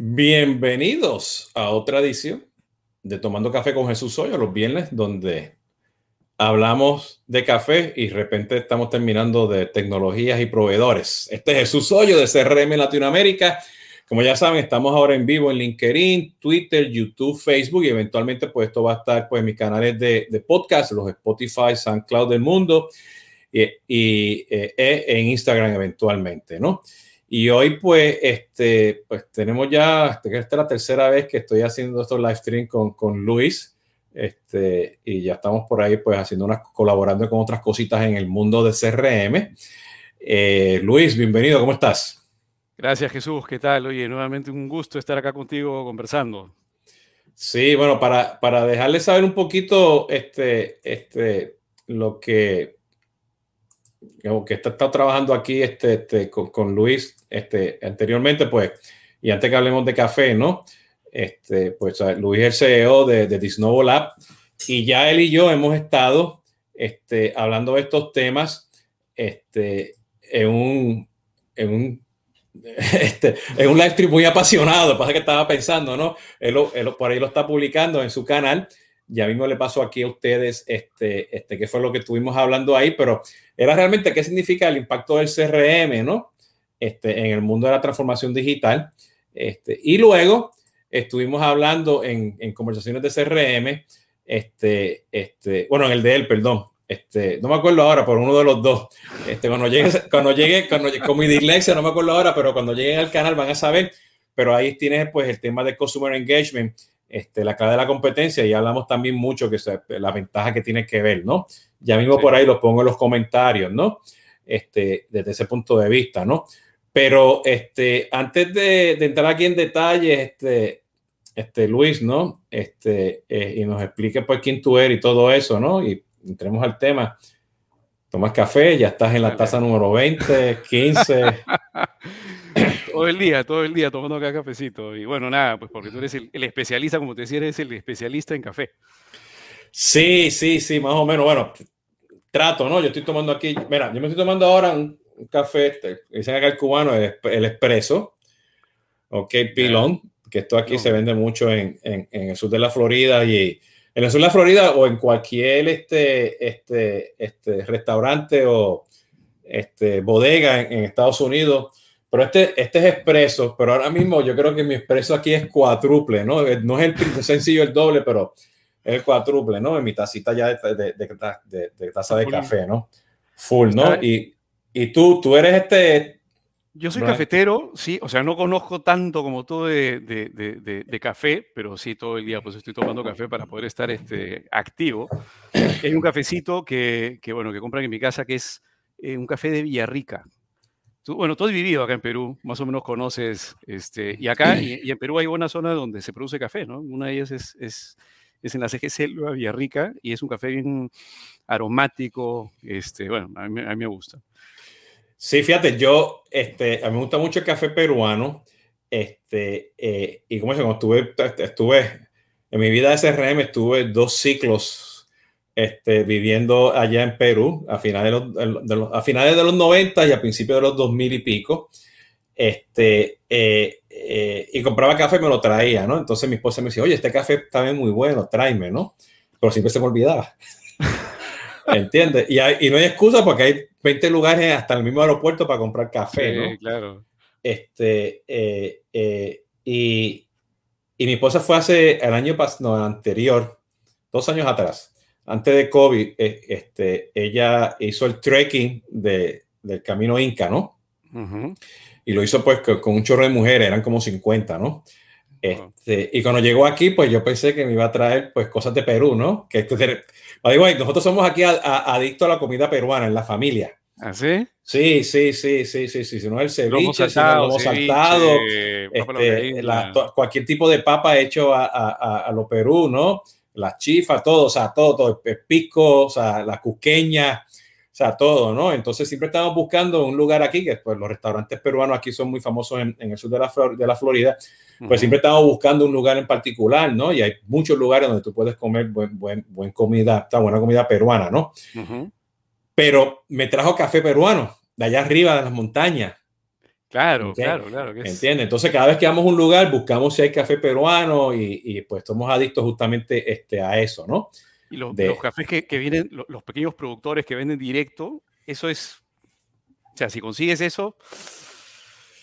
Bienvenidos a otra edición de Tomando Café con Jesús Hoy, los viernes, donde hablamos de café y de repente estamos terminando de tecnologías y proveedores. Este es Jesús Hoyo de CRM Latinoamérica. Como ya saben, estamos ahora en vivo en LinkedIn, Twitter, YouTube, Facebook y eventualmente pues esto va a estar pues en mis canales de, podcast, los Spotify, SoundCloud del mundo y, y eh, e en Instagram eventualmente, ¿no? Y hoy, pues, este, pues tenemos ya, esta es la tercera vez que estoy haciendo estos live stream con, con Luis. Este, y ya estamos por ahí, pues, haciendo unas, colaborando con otras cositas en el mundo de CRM. Eh, Luis, bienvenido, ¿cómo estás? Gracias, Jesús. ¿Qué tal? Oye, nuevamente un gusto estar acá contigo conversando. Sí, bueno, para, para dejarles saber un poquito este, este, lo que que está, trabajando aquí este, este con, con, Luis este, anteriormente, pues, y antes que hablemos de café, ¿no? Este, pues Luis es el CEO de, de Disnovo Lab y ya él y yo hemos estado este, hablando de estos temas este, en un, en un este, en un live stream muy apasionado, pasa que estaba pensando, ¿no? Él, él, por ahí lo está publicando en su canal ya mismo le paso aquí a ustedes este, este, qué fue lo que estuvimos hablando ahí, pero era realmente qué significa el impacto del CRM, ¿no? Este, en el mundo de la transformación digital. Este, y luego estuvimos hablando en, en conversaciones de CRM, este, este, bueno, en el de él, perdón, este, no me acuerdo ahora, por uno de los dos. Este, cuando llegue, cuando llegue, cuando, con mi dislexia, no me acuerdo ahora, pero cuando lleguen al canal van a saber. Pero ahí tienes pues el tema de Customer Engagement este, la clave de la competencia y hablamos también mucho que se, la ventaja que tiene que ver, ¿no? Ya mismo sí. por ahí lo pongo en los comentarios, ¿no? Este, desde ese punto de vista, ¿no? Pero este, antes de, de entrar aquí en detalle, este, este, Luis, ¿no? Este, eh, y nos explique pues quién tú eres y todo eso, ¿no? Y entremos al tema. Tomas café, ya estás en la taza número 20, 15. todo el día, todo el día tomando acá cafecito. Y bueno, nada, pues porque tú eres el, el, especialista, como te decía, eres el especialista en café. Sí, sí, sí, más o menos. Bueno, trato, ¿no? Yo estoy tomando aquí, mira, yo me estoy tomando ahora un, un café, este, dicen acá el cubano, el, el expreso, ok, pilón, que esto aquí no. se vende mucho en, en, en, el sur de la Florida y en el sur de la Florida o en cualquier este, este, este restaurante o este, bodega en, en Estados Unidos pero este, este es expreso, pero ahora mismo yo creo que mi expreso aquí es cuádruple, ¿no? No es el sencillo el doble, pero es el cuádruple, ¿no? En mi tacita ya de, de, de, de taza de café, ¿no? Full, ¿no? Y, y tú, tú eres este... Yo soy cafetero, sí, o sea, no conozco tanto como tú de, de, de, de, café, pero sí todo el día pues estoy tomando café para poder estar este, activo. Hay un cafecito que, que, bueno, que compran en mi casa que es eh, un café de Villarrica, Tú, bueno, tú has vivido acá en Perú, más o menos conoces, este, y acá, y, y, en Perú hay una zona donde se produce café, ¿no? Una de ellas es, es, es en la CG Selva Villarrica, y es un café bien aromático, este, bueno, a mí, a mí me gusta. Sí, fíjate, yo, este, a mí me gusta mucho el café peruano, este, eh, y como cuando estuve, estuve, en mi vida de CRM estuve dos ciclos este, viviendo allá en Perú a finales de, los, de los, a finales de los 90 y a principios de los 2000 y pico. Este, eh, eh, y compraba café y me lo traía, ¿no? Entonces mi esposa me decía, oye, este café bien muy bueno, tráeme, ¿no? Pero siempre se me olvidaba. ¿Entiendes? Y, hay, y, no hay excusa porque hay 20 lugares hasta el mismo aeropuerto para comprar café, sí, ¿no? claro. Este, eh, eh, y, y, mi esposa fue hace el año pasado, no, anterior, dos años atrás antes de COVID, eh, este, ella hizo el trekking de, del camino Inca, ¿no? Uh -huh. Y lo hizo pues con un chorro de mujeres, eran como 50, ¿no? Este, y cuando llegó aquí, pues yo pensé que me iba a traer pues cosas de Perú, ¿no? Que digo, nosotros somos aquí adictos a la comida peruana en la familia. ¿Ah, sí? Sí, sí, sí, sí, sí, sí. Si no el ceviche, si no el saltado, este, la, cualquier tipo de papa hecho a, a, a, lo Perú, ¿no? Las chifas, todo, o sea, todo, todo, el pico, o sea, la cuqueña, o sea, todo, ¿no? Entonces siempre estamos buscando un lugar aquí, que pues los restaurantes peruanos aquí son muy famosos en, en el sur de la, de la Florida, pues uh -huh. siempre estamos buscando un lugar en particular, ¿no? Y hay muchos lugares donde tú puedes comer buen, buen, buen comida, está buena comida peruana, ¿no? Uh -huh. Pero me trajo café peruano, de allá arriba de las montañas. Claro, claro, claro. ¿Entiendes? Entonces, cada vez que vamos a un lugar, buscamos si hay café peruano y, pues somos adictos justamente este, a eso, ¿no? Y los, cafés que, vienen, los, pequeños productores que venden directo, eso es, o sea, si consigues eso...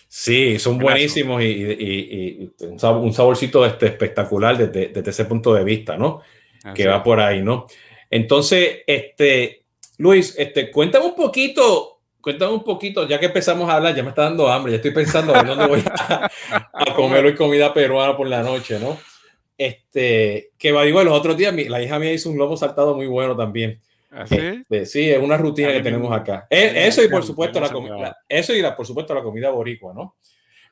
Sí, son buenísimos y, un, saborcito este, espectacular desde, ese punto de vista, ¿no? que va por ahí, ¿no? Entonces, este, Luis, este, cuéntame un poquito cuéntame un poquito, ya que empezamos a hablar, ya me está dando hambre, ya estoy pensando en dónde voy a, comer hoy comida peruana por la noche, ¿no? Este, que va, digo, los otros días la hija mía hizo un lobo saltado muy bueno también. ¿Ah, sí? Este, sí, es una rutina que tenemos acá. Eh, eso y por supuesto la comida, eso y la, por supuesto la comida boricua, ¿no?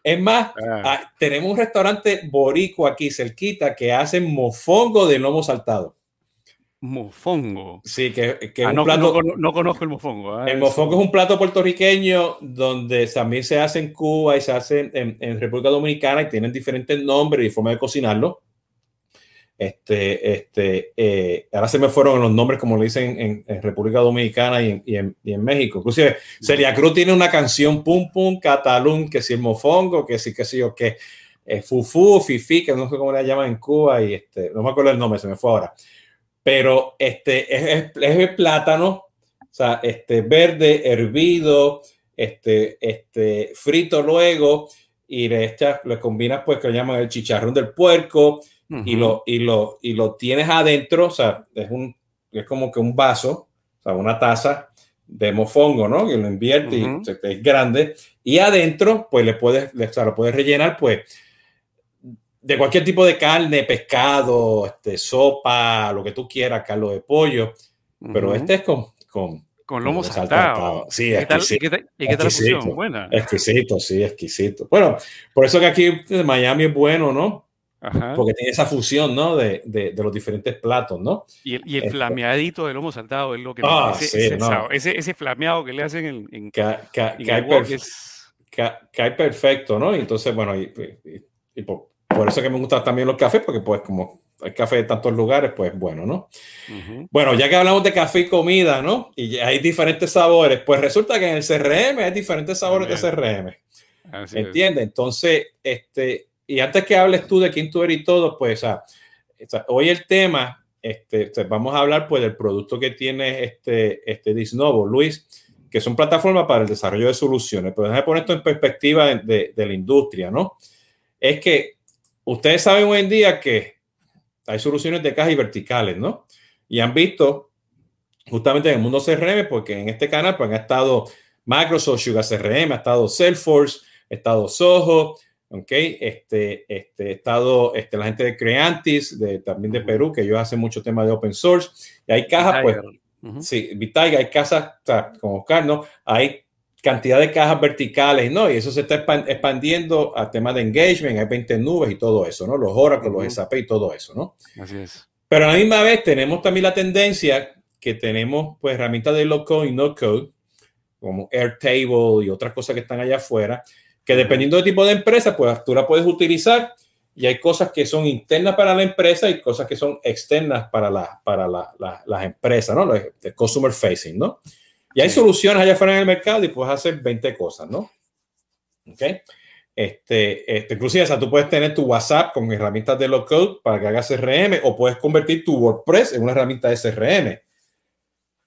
Es más, ah. Ah, tenemos un restaurante boricua aquí cerquita que hace mofongo de lomo saltado mofongo. Sí, que, que ah, un no, plato, no, conozco el mofongo. Ah, el mofongo es un plato puertorriqueño donde también se hace en Cuba y se hace en, República Dominicana y tienen diferentes nombres y forma de cocinarlo. Este, este, eh, ahora se me fueron los nombres, como le dicen en, República Dominicana y en, y en, México. Inclusive, Celia Cruz tiene una canción, Pum Pum, Catalún, que si el mofongo, que si, que si yo, que eh, Fufu, Fifi, que no sé cómo le llaman en Cuba, y este, no me acuerdo el nombre, se me fue ahora pero este es, es, el plátano, o sea, este verde, hervido, este, este frito luego, y le, echas, le combinas pues que le llaman el chicharrón del puerco, y, lo, y, lo, y lo tienes adentro, o sea, es, un, es como que un vaso, o sea, una taza de mofongo, ¿no? Que lo invierte y es grande, y adentro pues le puedes, o sea, lo puedes rellenar pues de cualquier tipo de carne, pescado, este, sopa, lo que tú quieras, caldo de pollo, pero este es con... Con, con lomo saltado. Sí, exquisito. ¿Y qué tal, la Buena. Exquisito, sí, exquisito. Bueno, por eso que aquí en Miami es bueno, ¿no? Ajá. Porque tiene esa fusión, ¿no? De, de, de los diferentes platos, ¿no? Y el, y el este flameadito del lomo saltado es lo que... Ah, ese, sí, ese, no. ese, ese, flameado que le hacen en... en, ca, ca, cae, perfecto, ¿no? Y entonces, bueno, y, y, por, por eso que me gustan también los cafés, porque pues como hay café de tantos lugares, pues bueno, ¿no? Bueno, ya que hablamos de café y comida, ¿no? Y hay diferentes sabores, pues resulta que en el CRM hay diferentes sabores de CRM. ¿Entiendes? Entonces, este, y antes que hables tú de quién tú eres y todo, pues hoy el tema, este, vamos a hablar pues del producto que tiene este, este Disnovo, Luis, que son plataformas para el desarrollo de soluciones. Pero déjame poner esto en perspectiva de, de la industria, ¿no? Es que ustedes saben hoy en día que hay soluciones de cajas y verticales, ¿no? Y han visto justamente en el mundo CRM, porque en este canal pues, han estado Microsoft, Sugar CRM, ha estado Salesforce, ha estado Soho, ¿ok? Este, este, estado este, la gente de Creantis, de, también de Perú, que ellos hacen mucho tema de open source. Y hay cajas, pues, sí, Vitaiga, hay casas, o sea, como Oscar, ¿no? Hay cantidad de cajas verticales, ¿no? Y eso se está expandiendo a temas de engagement, hay 20 nubes y todo eso, ¿no? Los Oracle, los SAP y todo eso, ¿no? Así es. Pero a la misma vez tenemos también la tendencia que tenemos, pues, herramientas de low code y no code, como Airtable y otras cosas que están allá afuera, que dependiendo del tipo de empresa, pues tú la puedes utilizar y hay cosas que son internas para la empresa y cosas que son externas para, la, para las empresas, ¿no? De customer facing, ¿no? Y hay soluciones allá afuera en el mercado y puedes hacer 20 cosas, ¿no? ¿Ok? Este, este, inclusive, o sea, tú puedes tener tu WhatsApp con herramientas de low code para que hagas CRM o puedes convertir tu WordPress en una herramienta de CRM.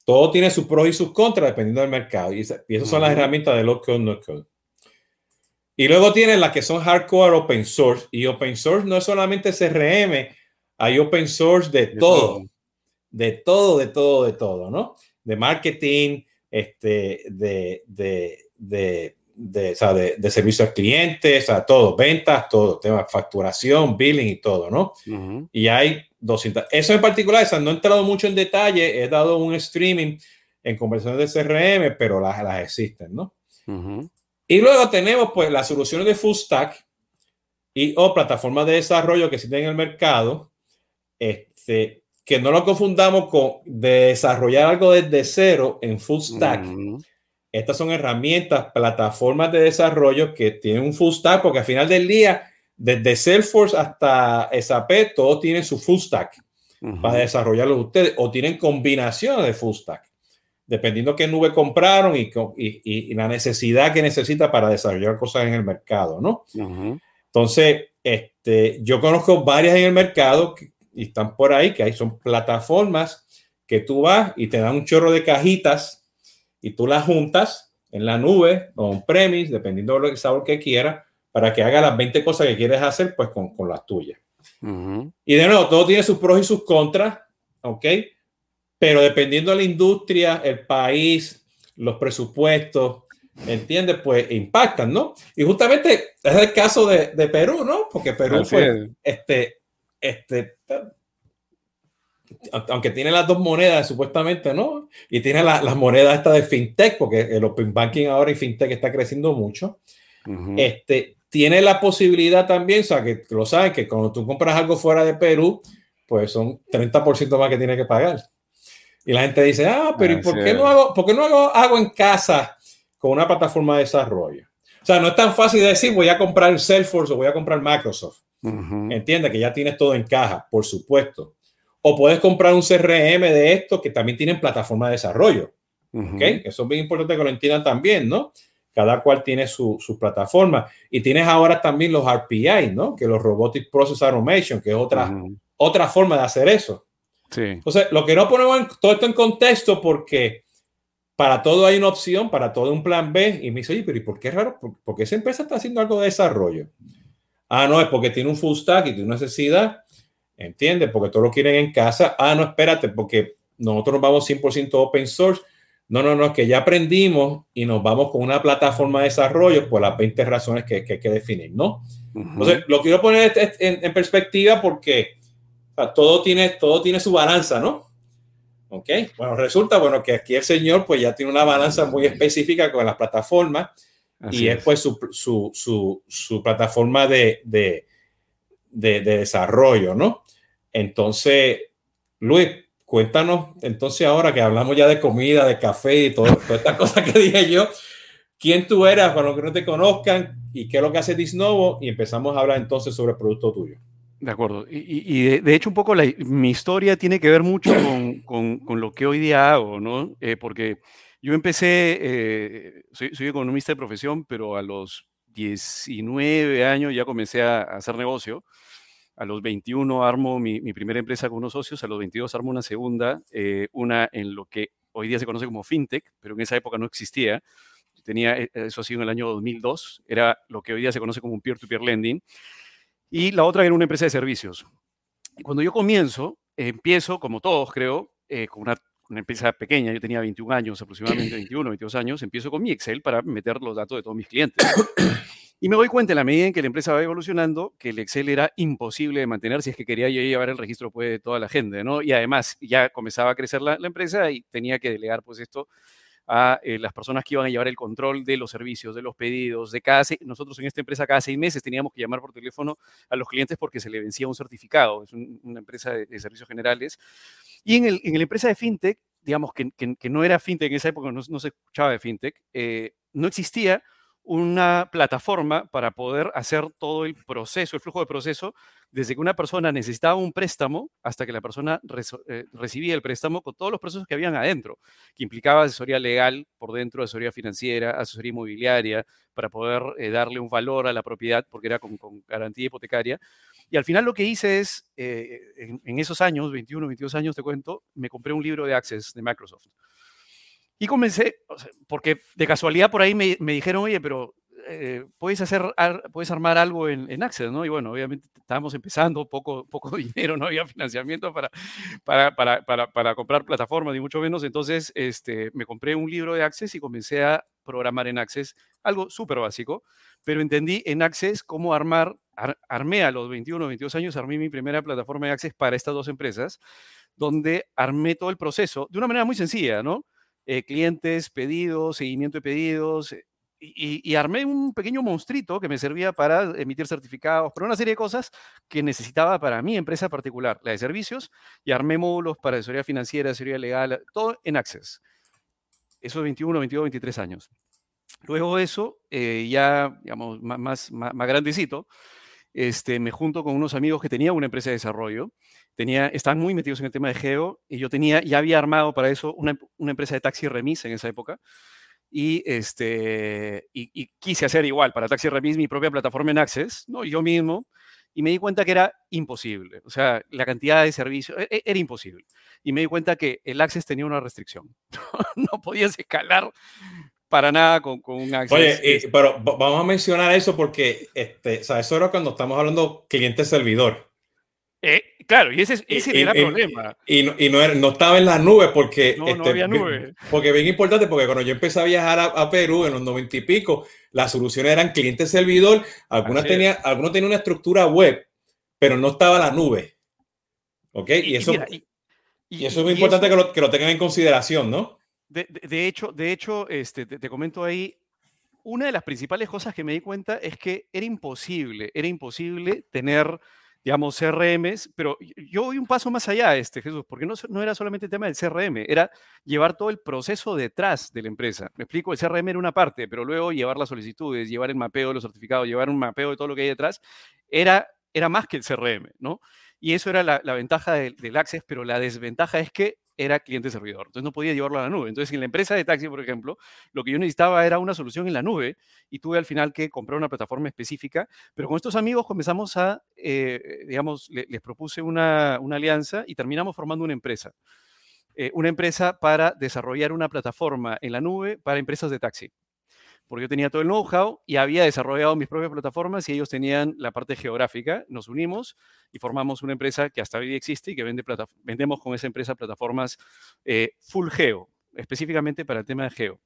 Todo tiene sus pros y sus contras dependiendo del mercado. Y, esas son las herramientas de low code, no code. Y luego tienes las que son hardcore open source. Y open source no es solamente CRM, hay open source de, todo. De todo, de todo, de todo, ¿no? De marketing, este, de, de, de, de, o sea, de, servicio al cliente, o sea, todo, ventas, todo, tema facturación, billing y todo, ¿no? Y hay 200. Eso en particular, o sea, no he entrado mucho en detalle, he dado un streaming en conversaciones de CRM, pero las, las existen, ¿no? Y luego tenemos pues las soluciones de full stack y o plataformas de desarrollo que existen en el mercado, este, que no lo confundamos con desarrollar algo desde cero en full stack. Estas son herramientas, plataformas de desarrollo que tienen un full stack, porque al final del día, desde Salesforce hasta SAP, todos tienen su full stack para desarrollarlo ustedes, o tienen combinaciones de full stack. dependiendo qué nube compraron y, y, la necesidad que necesita para desarrollar cosas en el mercado, ¿no? Entonces, este, yo conozco varias en el mercado y están por ahí, que hay son plataformas que tú vas y te dan un chorro de cajitas y tú las juntas en la nube o en premise, dependiendo del sabor que quieras, para que haga las 20 cosas que quieres hacer, pues con, con las tuyas. Y de nuevo, todo tiene sus pros y sus contras, ¿ok? Pero dependiendo de la industria, el país, los presupuestos, ¿entiendes? Pues impactan, ¿no? Y justamente es el caso de, de Perú, ¿no? Porque Perú fue, este, este, aunque tiene las dos monedas supuestamente, ¿no? Y tiene las la monedas esta de fintech, porque el open banking ahora y fintech está creciendo mucho. Este tiene la posibilidad también, o sea, que, lo saben, que cuando tú compras algo fuera de Perú, pues son 30% más que tiene que pagar. Y la gente dice, ah, pero ¿y por qué no hago, por qué no hago, hago en casa con una plataforma de desarrollo? O sea, no es tan fácil decir voy a comprar Salesforce o voy a comprar Microsoft. Entiende que ya tienes todo en caja, por supuesto. O puedes comprar un CRM de estos que también tienen plataforma de desarrollo. Eso es bien importante que lo entiendan también, ¿no? Cada cual tiene su, su, plataforma. Y tienes ahora también los RPI, ¿no? Que los Robotic Process Automation, que es otra, otra forma de hacer eso. Sí. Entonces, lo que no ponemos todo esto en contexto porque para todo hay una opción, para todo un plan B. Y me dice, oye, pero ¿y por qué es raro? Porque esa empresa está haciendo algo de desarrollo. Ah, no, es porque tiene un full stack y tiene una necesidad ¿Entiendes? Porque todos lo quieren en casa. Ah, no, espérate, porque nosotros nos vamos 100% open source. No, no, no, es que ya aprendimos y nos vamos con una plataforma de desarrollo por las 20 razones que, que hay que definir, ¿no? Entonces, lo quiero poner en, en perspectiva porque todo, tiene, todo tiene su balanza, ¿no? Ok, bueno, resulta, bueno, que aquí el señor pues ya tiene una balanza muy específica con las plataformas y es, pues su, su, su, su plataforma de, de, de, desarrollo, ¿no? Entonces, Luis, cuéntanos, entonces ahora que hablamos ya de comida, de café y todo, todas estas cosas que dije yo, quién tú eras para los que no te conozcan y qué es lo que hace Disnovo y empezamos a hablar entonces sobre el producto tuyo. De acuerdo. Y, de, hecho un poco mi historia tiene que ver mucho con, con, lo que hoy día hago, ¿no? Eh, porque yo empecé, eh, soy, soy, economista de profesión, pero a los 19 años ya comencé a hacer negocio. A los 21 armo mi, primera empresa con unos socios, a los 22 armo una segunda, eh, una en lo que hoy día se conoce como fintech, pero en esa época no existía. Tenía, eso ha sido en el año 2002, era lo que hoy día se conoce como un peer-to-peer lending. Y la otra era una empresa de servicios. Y cuando yo comienzo, empiezo, como todos creo, eh, con una, una, empresa pequeña, yo tenía 21 años, aproximadamente 21, 22 años, empiezo con mi Excel para meter los datos de todos mis clientes. Y me doy cuenta en la medida en que la empresa va evolucionando que el Excel era imposible de mantener si es que quería yo llevar el registro pues, de toda la gente, ¿no? Y además ya comenzaba a crecer la, empresa y tenía que delegar pues esto a eh, las personas que iban a llevar el control de los servicios, de los pedidos, de cada nosotros en esta empresa cada seis meses teníamos que llamar por teléfono a los clientes porque se le vencía un certificado, es una empresa de, servicios generales. Y en, el, en la empresa de FinTech, digamos que, que, no era FinTech en esa época, no, no se escuchaba de FinTech, eh, no existía una plataforma para poder hacer todo el proceso, el flujo de proceso, desde que una persona necesitaba un préstamo hasta que la persona eh, recibía el préstamo con todos los procesos que habían adentro, que implicaba asesoría legal por dentro, asesoría financiera, asesoría inmobiliaria, para poder eh, darle un valor a la propiedad, porque era con, garantía hipotecaria. Y al final lo que hice es, eh, en, en, esos años, 21, 22 años te cuento, me compré un libro de Access de Microsoft. Y comencé, porque de casualidad por ahí me, me dijeron, oye, pero eh, puedes, hacer, puedes armar algo en, en, Access, ¿no? Y bueno, obviamente estábamos empezando, poco, poco dinero, no había financiamiento para, para, para, para, para comprar plataformas, ni mucho menos. Entonces, este, me compré un libro de Access y comencé a programar en Access, algo súper básico, pero entendí en Access cómo armar, armé a los 21, 22 años, armé mi primera plataforma de Access para estas dos empresas, donde armé todo el proceso de una manera muy sencilla, ¿no? Eh, clientes, pedidos, seguimiento de pedidos, eh, y, armé un pequeño monstruito que me servía para emitir certificados, para una serie de cosas que necesitaba para mi empresa particular, la de servicios, y armé módulos para asesoría financiera, asesoría legal, todo en Access. Eso 21, 22, 23 años. Luego de eso, eh, ya, digamos, más, más, más grandecito, este, me junto con unos amigos que tenían una empresa de desarrollo, tenía, estaban muy metidos en el tema de geo, y yo tenía, ya había armado para eso una, una empresa de taxi remis en esa época, y, este, y, quise hacer igual para Taxi Remis mi propia plataforma en Access, ¿no? yo mismo, y me di cuenta que era imposible. O sea, la cantidad de servicios e, e, era imposible. Y me di cuenta que el Access tenía una restricción. no podías escalar para nada con, con un Access. Oye, pero vamos a mencionar eso porque este, o sea, eso era cuando estamos hablando cliente-servidor. Eh, claro, y ese, ese era el problema. Y, no, y no, no, estaba en las nubes porque... No, este, había nube. Porque bien importante, porque cuando yo empecé a viajar a, Perú en los noventa y pico, las soluciones eran cliente-servidor, algunas tenía, algunos tenían una estructura web, pero no estaba la nube. ¿Ok? Y, eso, y, eso es muy importante que, lo, que, lo, tengan en consideración, ¿no? De, hecho, de hecho este, te, te comento ahí, una de las principales cosas que me di cuenta es que era imposible, era imposible tener digamos, CRMs, pero yo voy un paso más allá, este, Jesús, porque no, era solamente el tema del CRM, era llevar todo el proceso detrás de la empresa. Me explico, el CRM era una parte, pero luego llevar las solicitudes, llevar el mapeo de los certificados, llevar un mapeo de todo lo que hay detrás, era, era más que el CRM, ¿no? Y eso era la, ventaja del, Access, pero la desventaja es que era cliente-servidor. Entonces no podía llevarlo a la nube. Entonces en la empresa de taxi, por ejemplo, lo que yo necesitaba era una solución en la nube y tuve al final que comprar una plataforma específica. Pero con estos amigos comenzamos a, eh, digamos, les propuse una, una, alianza y terminamos formando una empresa. Eh, una empresa para desarrollar una plataforma en la nube para empresas de taxi porque yo tenía todo el know-how y había desarrollado mis propias plataformas y ellos tenían la parte geográfica. Nos unimos y formamos una empresa que hasta hoy existe y que vende vendemos con esa empresa plataformas eh, full geo, específicamente para el tema de geo.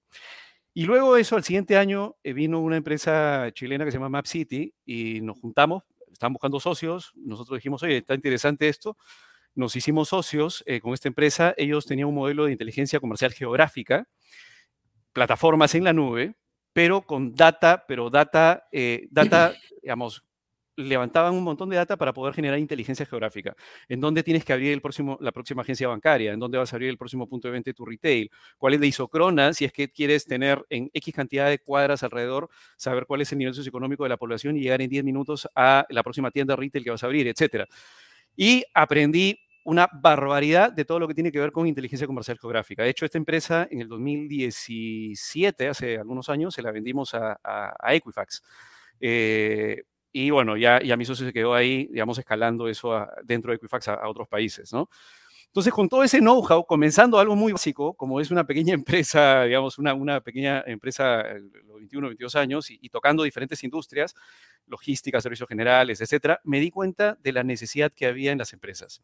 Y luego eso, al siguiente año, eh, vino una empresa chilena que se llama Map City y nos juntamos, estaban buscando socios, nosotros dijimos, oye, está interesante esto, nos hicimos socios eh, con esta empresa, ellos tenían un modelo de inteligencia comercial geográfica, plataformas en la nube, pero con data, pero data, eh, data, digamos, levantaban un montón de data para poder generar inteligencia geográfica. ¿En dónde tienes que abrir el próximo, la próxima agencia bancaria? ¿En dónde vas a abrir el próximo punto de venta de tu retail? ¿Cuál es de isocrona? Si es que quieres tener en X cantidad de cuadras alrededor, saber cuál es el nivel socioeconómico de la población y llegar en 10 minutos a la próxima tienda retail que vas a abrir, etcétera. Y aprendí una barbaridad de todo lo que tiene que ver con inteligencia comercial geográfica. De hecho, esta empresa en el 2017, hace algunos años, se la vendimos a, Equifax. Eh, y bueno, ya, ya mi socio se quedó ahí, digamos, escalando eso dentro de Equifax a, otros países, ¿no? Entonces, con todo ese know-how, comenzando algo muy básico, como es una pequeña empresa, digamos, una, una pequeña empresa, los 21, 22 años, y, y, tocando diferentes industrias, logística, servicios generales, etcétera, me di cuenta de la necesidad que había en las empresas.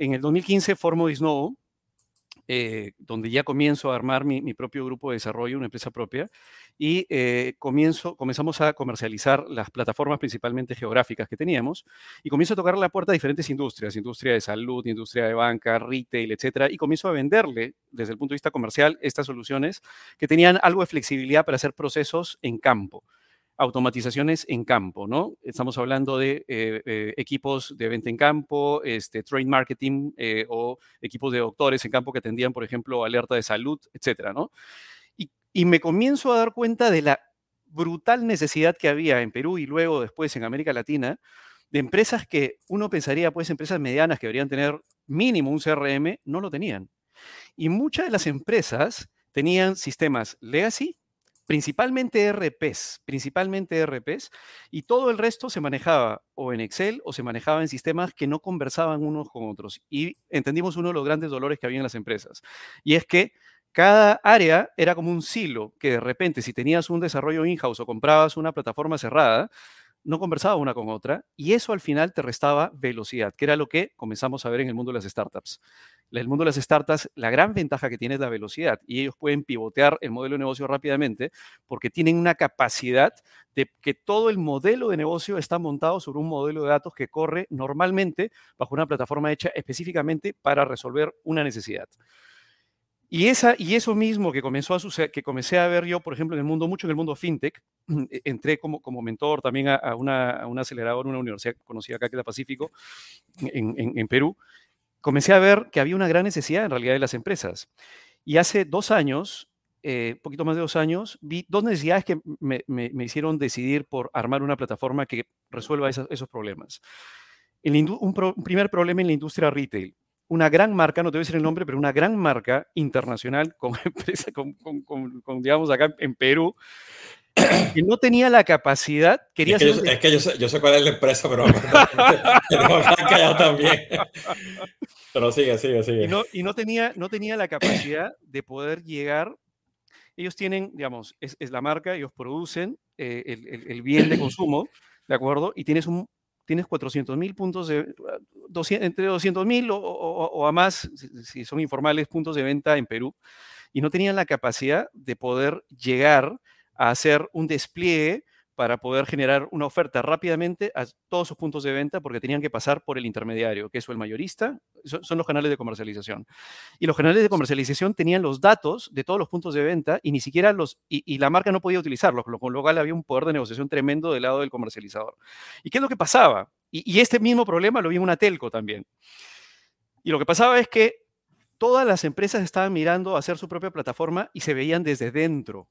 En el 2015 formo Disnovo, eh, donde ya comienzo a armar mi, propio grupo de desarrollo, una empresa propia, y eh, comienzo, comenzamos a comercializar las plataformas principalmente geográficas que teníamos, y comienzo a tocar la puerta a diferentes industrias, industria de salud, industria de banca, retail, etcétera, y comienzo a venderle desde el punto de vista comercial estas soluciones que tenían algo de flexibilidad para hacer procesos en campo automatizaciones en campo, ¿no? Estamos hablando de eh, eh, equipos de venta en campo, este, trade marketing eh, o equipos de doctores en campo que atendían, por ejemplo, alerta de salud, etcétera, ¿no? Y, y me comienzo a dar cuenta de la brutal necesidad que había en Perú y luego después en América Latina de empresas que uno pensaría, pues, empresas medianas que deberían tener mínimo un CRM, no lo tenían. Y muchas de las empresas tenían sistemas legacy principalmente RPs, principalmente RPs, y todo el resto se manejaba o en Excel o se manejaba en sistemas que no conversaban unos con otros. Y entendimos uno de los grandes dolores que había en las empresas, y es que cada área era como un silo, que de repente si tenías un desarrollo in-house o comprabas una plataforma cerrada, no conversaba una con otra, y eso al final te restaba velocidad, que era lo que comenzamos a ver en el mundo de las startups el mundo de las startups, la gran ventaja que tiene es la velocidad y ellos pueden pivotear el modelo de negocio rápidamente porque tienen una capacidad de que todo el modelo de negocio está montado sobre un modelo de datos que corre normalmente bajo una plataforma hecha específicamente para resolver una necesidad. Y, esa, y eso mismo que comenzó a suceder, que comencé a ver yo, por ejemplo, en el mundo, mucho en el mundo fintech, e, entré como, como mentor también a, una, a un acelerador, una universidad conocida acá que es Pacífico, en, en, en Perú, comencé a ver que había una gran necesidad en realidad de las empresas. Y hace dos años eh, poquito más de dos años, vi dos necesidades que me, me, hicieron decidir por armar una plataforma que resuelva esos, problemas. un, primer problema en la industria retail. Una gran marca, no te voy a decir el nombre, pero una gran marca internacional con empresa, con, con, digamos, acá en Perú, que no tenía la capacidad, quería es que, yo, es que yo, sé, yo, sé, cuál es la empresa, pero callado también. Pero sigue, sigue, sigue. Y no, y no, tenía, no tenía la capacidad de poder llegar ellos tienen, digamos, es, la marca, ellos producen eh, el, bien de consumo, ¿de acuerdo? Y tienes un tienes 400 mil puntos de, 200, entre 200 mil o, a más, si son informales, puntos de venta en Perú, y no tenían la capacidad de poder llegar a hacer un despliegue para poder generar una oferta rápidamente a todos sus puntos de venta porque tenían que pasar por el intermediario, que es el mayorista, son los canales de comercialización. Y los canales de comercialización tenían los datos de todos los puntos de venta y ni siquiera los, y, la marca no podía utilizarlos, con lo cual había un poder de negociación tremendo del lado del comercializador. ¿Y qué es lo que pasaba? Y, y este mismo problema lo vi en una telco también. Y lo que pasaba es que todas las empresas estaban mirando a hacer su propia plataforma y se veían desde dentro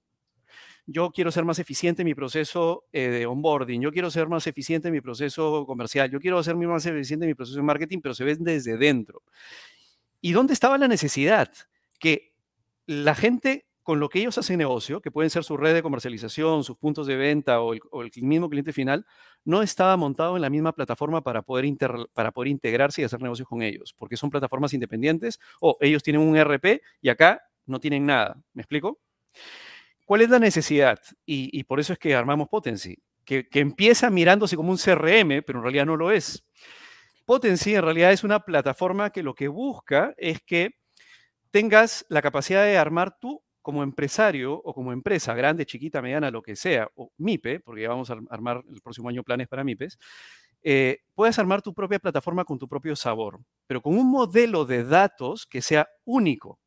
yo quiero ser más eficiente en mi proceso eh, de onboarding, yo quiero ser más eficiente en mi proceso comercial, yo quiero ser más eficiente en mi proceso de marketing, pero se ven desde dentro. ¿Y dónde estaba la necesidad? Que la gente con lo que ellos hacen negocio, que pueden ser su red de comercialización, sus puntos de venta o el, mismo cliente final, no estaba montado en la misma plataforma para poder, para poder integrarse y hacer negocios con ellos, porque son plataformas independientes o ellos tienen un RP y acá no tienen nada. ¿Me explico? ¿Cuál es la necesidad? Y, por eso es que armamos Potency, que, empieza mirándose como un CRM, pero en realidad no lo es. Potency en realidad es una plataforma que lo que busca es que tengas la capacidad de armar tú como empresario o como empresa, grande, chiquita, mediana, lo que sea, o MIPE, porque vamos a armar el próximo año planes para MIPES, eh, puedes armar tu propia plataforma con tu propio sabor, pero con un modelo de datos que sea único.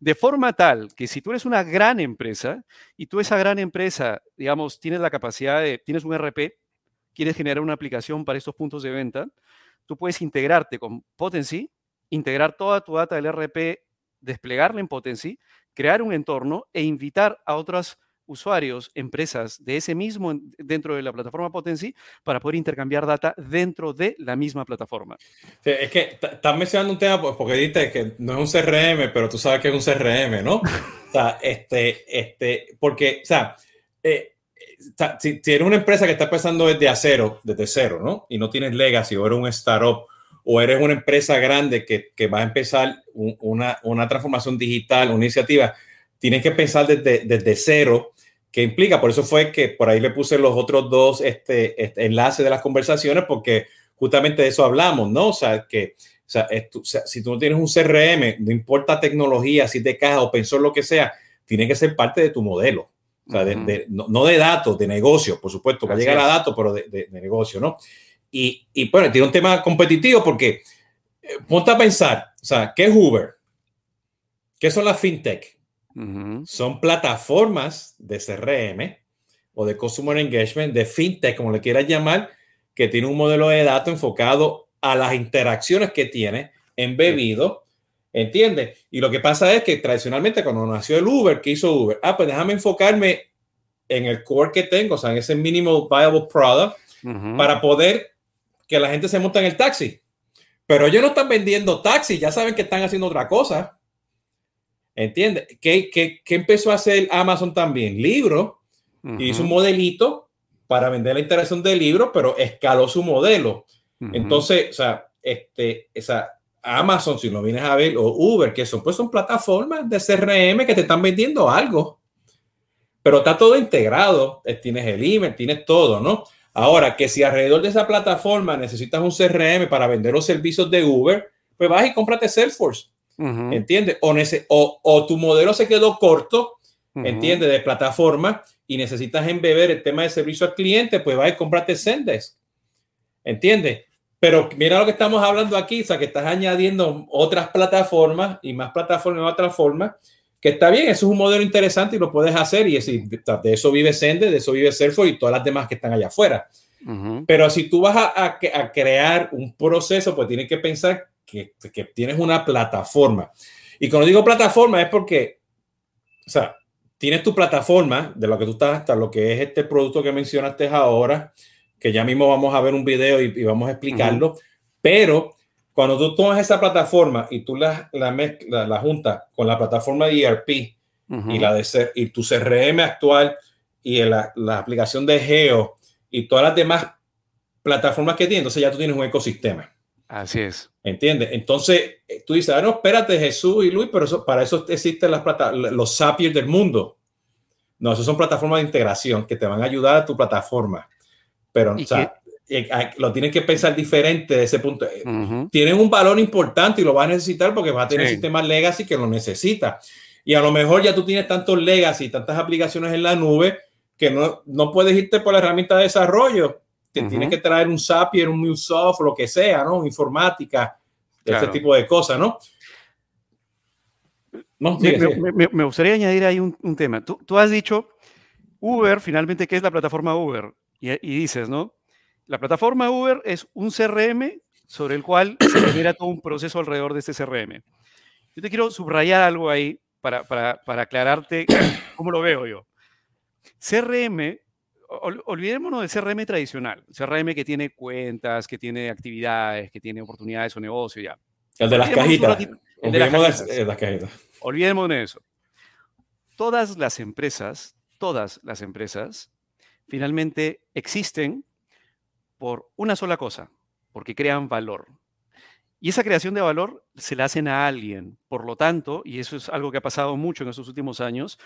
De forma tal que si tú eres una gran empresa y tú esa gran empresa, digamos, tienes la capacidad de, tienes un RP, quieres generar una aplicación para estos puntos de venta, tú puedes integrarte con Potency, integrar toda tu data del RP, desplegarla en Potency, crear un entorno e invitar a otras usuarios, empresas de ese mismo dentro de la plataforma Potency para poder intercambiar data dentro de la misma plataforma. es que estás mencionando un tema pues, porque dices que no es un CRM, pero tú sabes que es un CRM, ¿no? o sea, este, este, porque, o sea, eh, si, eres una empresa que está empezando desde cero, desde cero, ¿no? Y no tienes legacy o eres un startup o eres una empresa grande que, que va a empezar una, una transformación digital, una iniciativa, tienes que pensar desde, desde cero que implica, por eso fue que por ahí le puse los otros dos este, este enlaces de las conversaciones, porque justamente de eso hablamos, ¿no? O sea, que o sea, si tú no tienes un CRM, no importa tecnología, si te caja o pensó lo que sea, tiene que ser parte de tu modelo. O sea, de, no, de datos, de negocio, por supuesto, va a llegar a datos, pero de, de, negocio, ¿no? Y, y bueno, tiene un tema competitivo porque eh, ponte a pensar, o sea, ¿qué es Uber? ¿Qué son las fintech? Son plataformas de CRM o de Customer Engagement, de FinTech, como le quieras llamar, que tiene un modelo de datos enfocado a las interacciones que tiene embebido. ¿Entiendes? Y lo que pasa es que tradicionalmente cuando nació el Uber, ¿qué hizo Uber? Ah, pues déjame enfocarme en el core que tengo, o sea, en ese mínimo viable product, para poder que la gente se monte en el taxi. Pero ellos no están vendiendo taxi, ya saben que están haciendo otra cosa. ¿Entiendes? ¿Qué, qué, qué empezó a hacer Amazon también? Libro. Hizo un modelito para vender la interacción del libro, pero escaló su modelo. Entonces, o sea, este, esa Amazon, si lo vienes a ver, o Uber, que son, pues son plataformas de CRM que te están vendiendo algo. Pero está todo integrado. Eh, tienes el email, tienes todo, ¿no? Ahora, que si alrededor de esa plataforma necesitas un CRM para vender los servicios de Uber, pues vas y cómprate Salesforce. ¿Entiendes? O, o, tu modelo se quedó corto, ¿entiendes? De plataforma y necesitas embeber el tema de servicio al cliente, pues vas y comprarte Zendesk, ¿entiendes? Pero mira lo que estamos hablando aquí, o sea, que estás añadiendo otras plataformas y más plataformas y otras formas, que está bien, eso es un modelo interesante y lo puedes hacer y decir, de eso vive Zendesk, de eso vive Salesforce y todas las demás que están allá afuera. Pero si tú vas a, a, crear un proceso, pues tienes que pensar que, tienes una plataforma. Y cuando digo plataforma es porque, o sea, tienes tu plataforma de lo que tú estás hasta lo que es este producto que mencionaste ahora, que ya mismo vamos a ver un video y, vamos a explicarlo, pero cuando tú tomas esa plataforma y tú la, la, la, juntas con la plataforma de ERP y, la de, y tu CRM actual y la, la, aplicación de Geo y todas las demás plataformas que tienes, entonces ya tú tienes un ecosistema. Así es. ¿Entiendes? Entonces eh, tú dices, ah, no, espérate, Jesús y Luis, pero eso, para eso existen las los Zapier del mundo. No, eso son plataformas de integración que te van a ayudar a tu plataforma. Pero, o sea, eh, lo tienes que pensar diferente de ese punto. Eh, tienen un valor importante y lo vas a necesitar porque vas a tener sistemas legacy que lo necesita. Y a lo mejor ya tú tienes tantos legacy, tantas aplicaciones en la nube que no, no puedes irte por la herramienta de desarrollo que tienes que traer un Zapier, un MuleSoft, lo que sea, ¿no? Informática, ese tipo de cosas, ¿no? me, gustaría añadir ahí un, tema. Tú, tú, has dicho Uber, finalmente, ¿qué es la plataforma Uber? Y, y, dices, ¿no? La plataforma Uber es un CRM sobre el cual se genera todo un proceso alrededor de este CRM. Yo te quiero subrayar algo ahí para, para, para aclararte cómo lo veo yo. CRM olvidémonos del CRM tradicional, CRM que tiene cuentas, que tiene actividades, que tiene oportunidades o negocio ya. El de las cajitas. El de las cajitas. Olvidémonos de eso. Todas las empresas, todas las empresas, finalmente existen por una sola cosa, porque crean valor. Y esa creación de valor se la hacen a alguien. Por lo tanto, y eso es algo que ha pasado mucho en estos últimos años,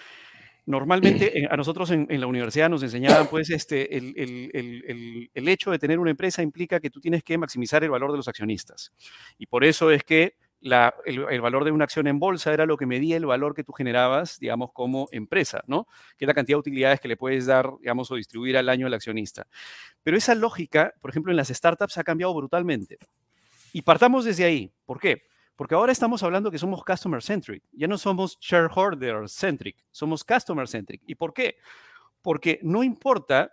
Normalmente a nosotros en, la universidad nos enseñaban, pues, este, el, hecho de tener una empresa implica que tú tienes que maximizar el valor de los accionistas. Y por eso es que el, valor de una acción en bolsa era lo que medía el valor que tú generabas, digamos, como empresa, ¿no? Que la cantidad de utilidades que le puedes dar, digamos, o distribuir al año al accionista. Pero esa lógica, por ejemplo, en las startups ha cambiado brutalmente. Y partamos desde ahí. ¿Por qué? Porque ahora estamos hablando que somos customer centric, ya no somos shareholder centric, somos customer centric. ¿Y por qué? Porque no importa,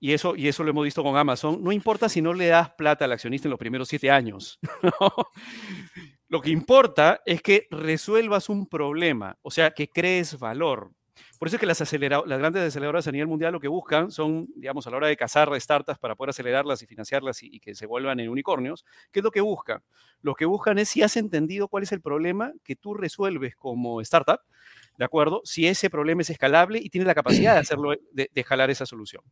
y eso, y eso lo hemos visto con Amazon, no importa si no le das plata al accionista en los primeros siete años. Lo que importa es que resuelvas un problema, o sea, que crees valor. Por eso es que las, grandes aceleradoras a nivel mundial lo que buscan son, digamos, a la hora de cazar startups para poder acelerarlas y financiarlas y, que se vuelvan en unicornios, ¿qué es lo que buscan? Lo que buscan es si has entendido cuál es el problema que tú resuelves como startup, ¿de acuerdo? Si ese problema es escalable y tienes la capacidad de hacerlo, de, de jalar esa solución.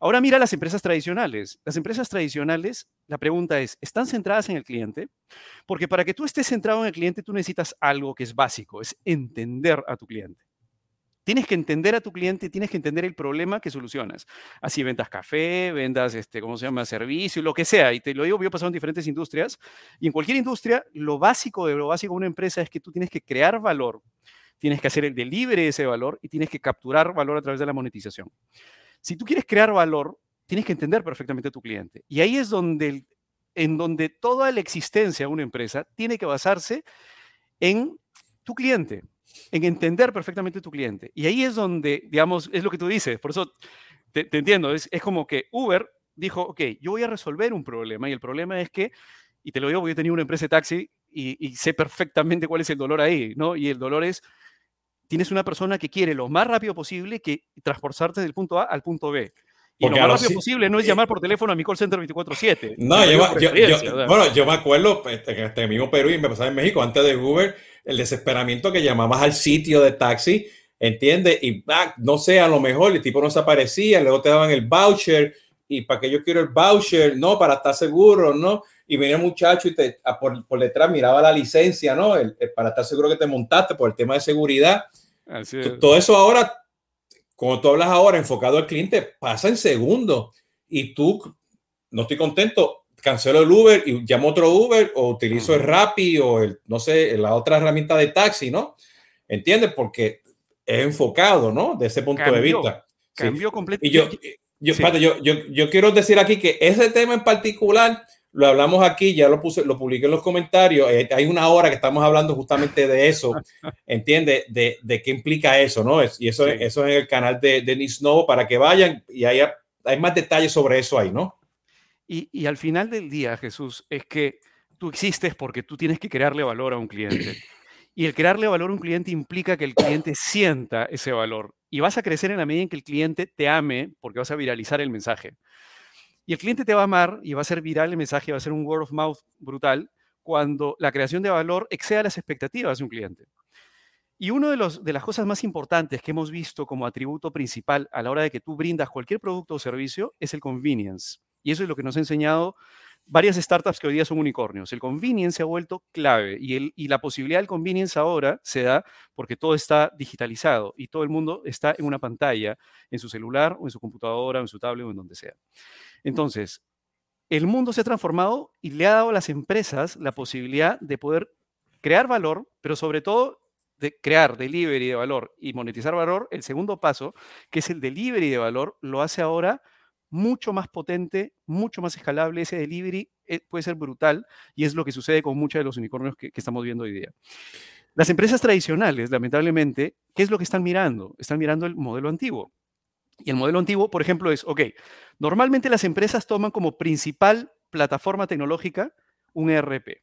Ahora mira las empresas tradicionales. Las empresas tradicionales, la pregunta es, ¿están centradas en el cliente? Porque para que tú estés centrado en el cliente, tú necesitas algo que es básico, es entender a tu cliente. Tienes que entender a tu cliente, tienes que entender el problema que solucionas. Así vendas café, vendas, este, ¿cómo se llama? Servicio, lo que sea. Y te lo digo, yo he pasado en diferentes industrias. Y en cualquier industria, lo básico de lo básico de una empresa es que tú tienes que crear valor, tienes que hacer el delivery de ese valor y tienes que capturar valor a través de la monetización. Si tú quieres crear valor, tienes que entender perfectamente a tu cliente. Y ahí es donde, en donde toda la existencia de una empresa tiene que basarse en tu cliente en entender perfectamente tu cliente. Y ahí es donde, digamos, es lo que tú dices, por eso te, entiendo, es, es, como que Uber dijo, ok, yo voy a resolver un problema y el problema es que, y te lo digo porque yo tenía una empresa de taxi y, sé perfectamente cuál es el dolor ahí, ¿no? Y el dolor es, tienes una persona que quiere lo más rápido posible que transportarte del punto A al punto B. Y lo más rápido posible no es llamar por teléfono a mi call center 24/7. No, yo, bueno, yo me acuerdo este, este mismo Perú y me pasaba en México antes de Uber, el desesperamiento que llamabas al sitio de taxi, ¿entiendes? Y ah, no sé, a lo mejor el tipo no se aparecía, luego te daban el voucher y para que yo quiero el voucher, no, para estar seguro, ¿no? Y venía el muchacho y te, por, por, detrás miraba la licencia, ¿no? para estar seguro que te montaste por el tema de seguridad. Todo eso ahora, como tú hablas ahora, enfocado al cliente, pasa en segundo Y tú, no estoy contento, cancelo el Uber y llamo otro Uber o utilizo el Rappi o el, no sé, la otra herramienta de taxi, ¿no? ¿Entiendes? Porque es enfocado, ¿no? De ese punto de vista. Cambió completamente. Y yo, yo, yo, yo, quiero decir aquí que ese tema en particular lo hablamos aquí, ya lo puse, lo publiqué en los comentarios. Eh, hay una hora que estamos hablando justamente de eso, ¿entiendes? De, de, qué implica eso, ¿no? Es, y eso, eso es en el canal de, de Nisnovo para que vayan y haya, hay más detalles sobre eso ahí, ¿no? Y, al final del día, Jesús, es que tú existes porque tú tienes que crearle valor a un cliente. Y el crearle valor a un cliente implica que el cliente sienta ese valor. Y vas a crecer en la medida en que el cliente te ame porque vas a viralizar el mensaje. Y el cliente te va a amar y va a ser viral el mensaje, va a ser un word of mouth brutal cuando la creación de valor exceda las expectativas de un cliente. Y una de, de las cosas más importantes que hemos visto como atributo principal a la hora de que tú brindas cualquier producto o servicio es el convenience. Y eso es lo que nos ha enseñado varias startups que hoy día son unicornios. El convenience ha vuelto clave y, el, y la posibilidad del convenience ahora se da porque todo está digitalizado y todo el mundo está en una pantalla, en su celular o en su computadora o en su tablet o en donde sea. Entonces, el mundo se ha transformado y le ha dado a las empresas la posibilidad de poder crear valor, pero sobre todo de crear delivery de valor y monetizar valor, el segundo paso, que es el delivery de valor, lo hace ahora mucho más potente, mucho más escalable. Ese delivery eh, puede ser brutal y es lo que sucede con muchos de los unicornios que, que, estamos viendo hoy día. Las empresas tradicionales, lamentablemente, ¿qué es lo que están mirando? Están mirando el modelo antiguo. Y el modelo antiguo, por ejemplo, es, ok, normalmente las empresas toman como principal plataforma tecnológica un ERP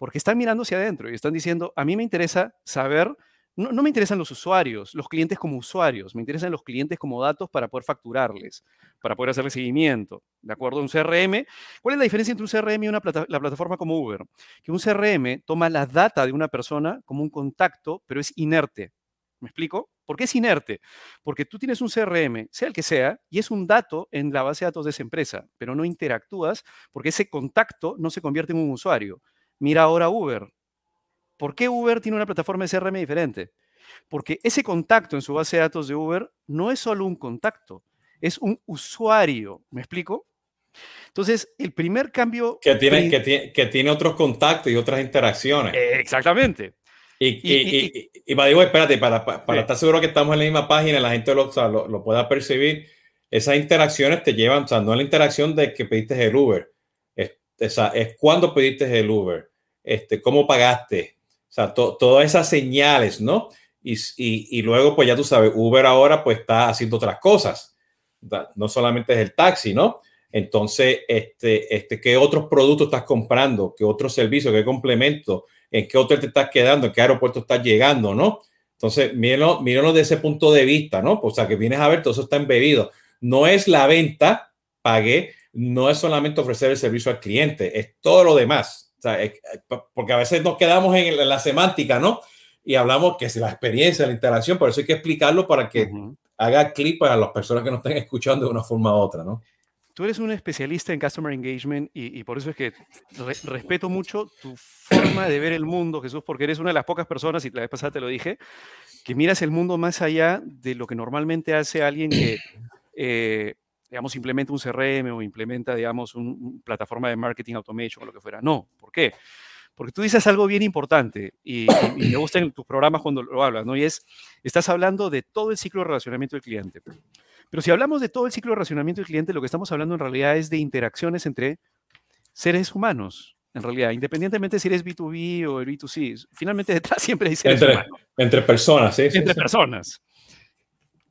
porque están mirando hacia adentro y están diciendo, a mí me interesa saber, no, me interesan los usuarios, los clientes como usuarios, me interesan los clientes como datos para poder facturarles, para poder hacerle seguimiento, ¿de acuerdo? Un CRM, ¿cuál es la diferencia entre un CRM y una la plataforma como Uber? Que un CRM toma la data de una persona como un contacto, pero es inerte. ¿Me explico? ¿Por qué es inerte? Porque tú tienes un CRM, sea el que sea, y es un dato en la base de datos de esa empresa, pero no interactúas porque ese contacto no se convierte en un usuario. Mira ahora Uber. ¿Por qué Uber tiene una plataforma de CRM diferente? Porque ese contacto en su base de datos de Uber no es solo un contacto, es un usuario. ¿Me explico? Entonces, el primer cambio... Que tiene, que tiene, que tiene otros contactos y otras interacciones. exactamente. Y, y, y, y, y digo, espérate, para, para, para sí. estar seguro que estamos en la misma página y la gente lo, o sea, lo, lo, pueda percibir, esas interacciones te llevan, o sea, no es la interacción de que pediste el Uber, es, o sea, es cuando pediste el Uber, este, cómo pagaste, o sea, to, todas esas señales, ¿no? Y, y, y, luego, pues ya tú sabes, Uber ahora pues está haciendo otras cosas, no solamente es el taxi, ¿no? Entonces, este, este, ¿qué otros productos estás comprando? ¿Qué otros servicios? ¿Qué complementos? ¿En qué hotel te estás quedando? ¿En qué aeropuerto estás llegando? ¿No? Entonces, mírenlo, mírenlo desde ese punto de vista, ¿no? O sea, que vienes a ver, todo eso está embebido. No es la venta, pagué, no es solamente ofrecer el servicio al cliente, es todo lo demás. O sea, es, porque a veces nos quedamos en la semántica, ¿no? Y hablamos que es la experiencia, la interacción, por eso hay que explicarlo para que uh -huh. haga clic para las personas que nos estén escuchando de una forma u otra, ¿no? Tú eres un especialista en Customer Engagement y, y por eso es que re respeto mucho tu forma de ver el mundo, Jesús, porque eres una de las pocas personas, y la vez pasada te lo dije, que miras el mundo más allá de lo que normalmente hace alguien que eh, digamos, implementa un CRM o implementa, digamos, una un plataforma de marketing automation o lo que fuera. No, ¿por qué? Porque tú dices algo bien importante y, y, me gusta en tus programas cuando lo hablas, ¿no? Y es, estás hablando de todo el ciclo de relacionamiento del cliente. Pero si hablamos de todo el ciclo de relacionamiento del cliente, lo que estamos hablando en realidad es de interacciones entre seres humanos, en realidad, independientemente si eres B2B o B2C, finalmente detrás siempre hay seres entre, humanos. Entre personas, sí. Entre personas.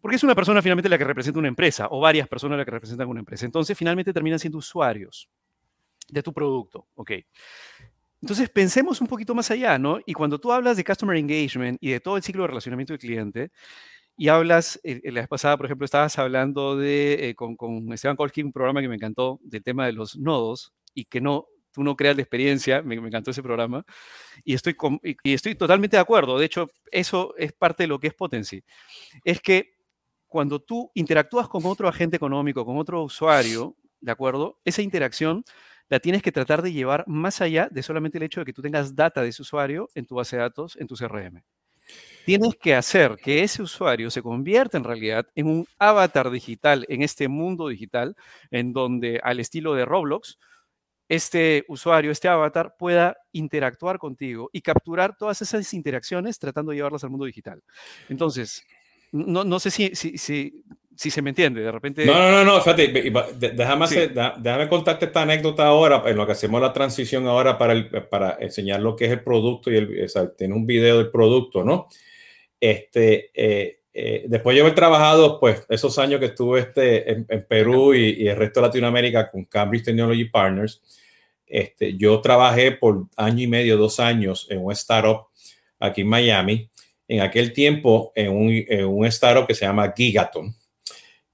Porque es una persona finalmente la que representa una empresa, o varias personas la que representan una empresa. Entonces, finalmente terminan siendo usuarios de tu producto. Ok. Entonces, pensemos un poquito más allá, ¿no? Y cuando tú hablas de Customer Engagement y de todo el ciclo de relacionamiento del cliente, y hablas, eh, la vez pasada, por ejemplo, estabas hablando de, eh, con, con, Esteban Kolsky, un programa que me encantó, del tema de los nodos, y que no, tú no creas la experiencia, me, me encantó ese programa, y estoy, con, y, y estoy totalmente de acuerdo, de hecho, eso es parte de lo que es Potency, es que cuando tú interactúas con otro agente económico, con otro usuario, ¿de acuerdo? Esa interacción la tienes que tratar de llevar más allá de solamente el hecho de que tú tengas data de ese usuario en tu base de datos, en tu CRM. Tienes que hacer que ese usuario se convierta en realidad en un avatar digital en este mundo digital, en donde al estilo de Roblox, este usuario, este avatar pueda interactuar contigo y capturar todas esas interacciones tratando de llevarlas al mundo digital. Entonces, no, no sé si, si, si, si, se me entiende, de repente... No, no, no, no fíjate, déjame, sí. hacer, déjame contarte esta anécdota ahora, en lo que hacemos la transición ahora para, el, para enseñar lo que es el producto y el, o sea, tiene un video del producto, ¿no? Este, eh, eh, después de haber trabajado, pues, esos años que estuve este, en, en Perú y, y, el resto de Latinoamérica con Cambridge Technology Partners, este, yo trabajé por año y medio, dos años en un startup aquí en Miami, en aquel tiempo en un, en un startup que se llama Gigaton,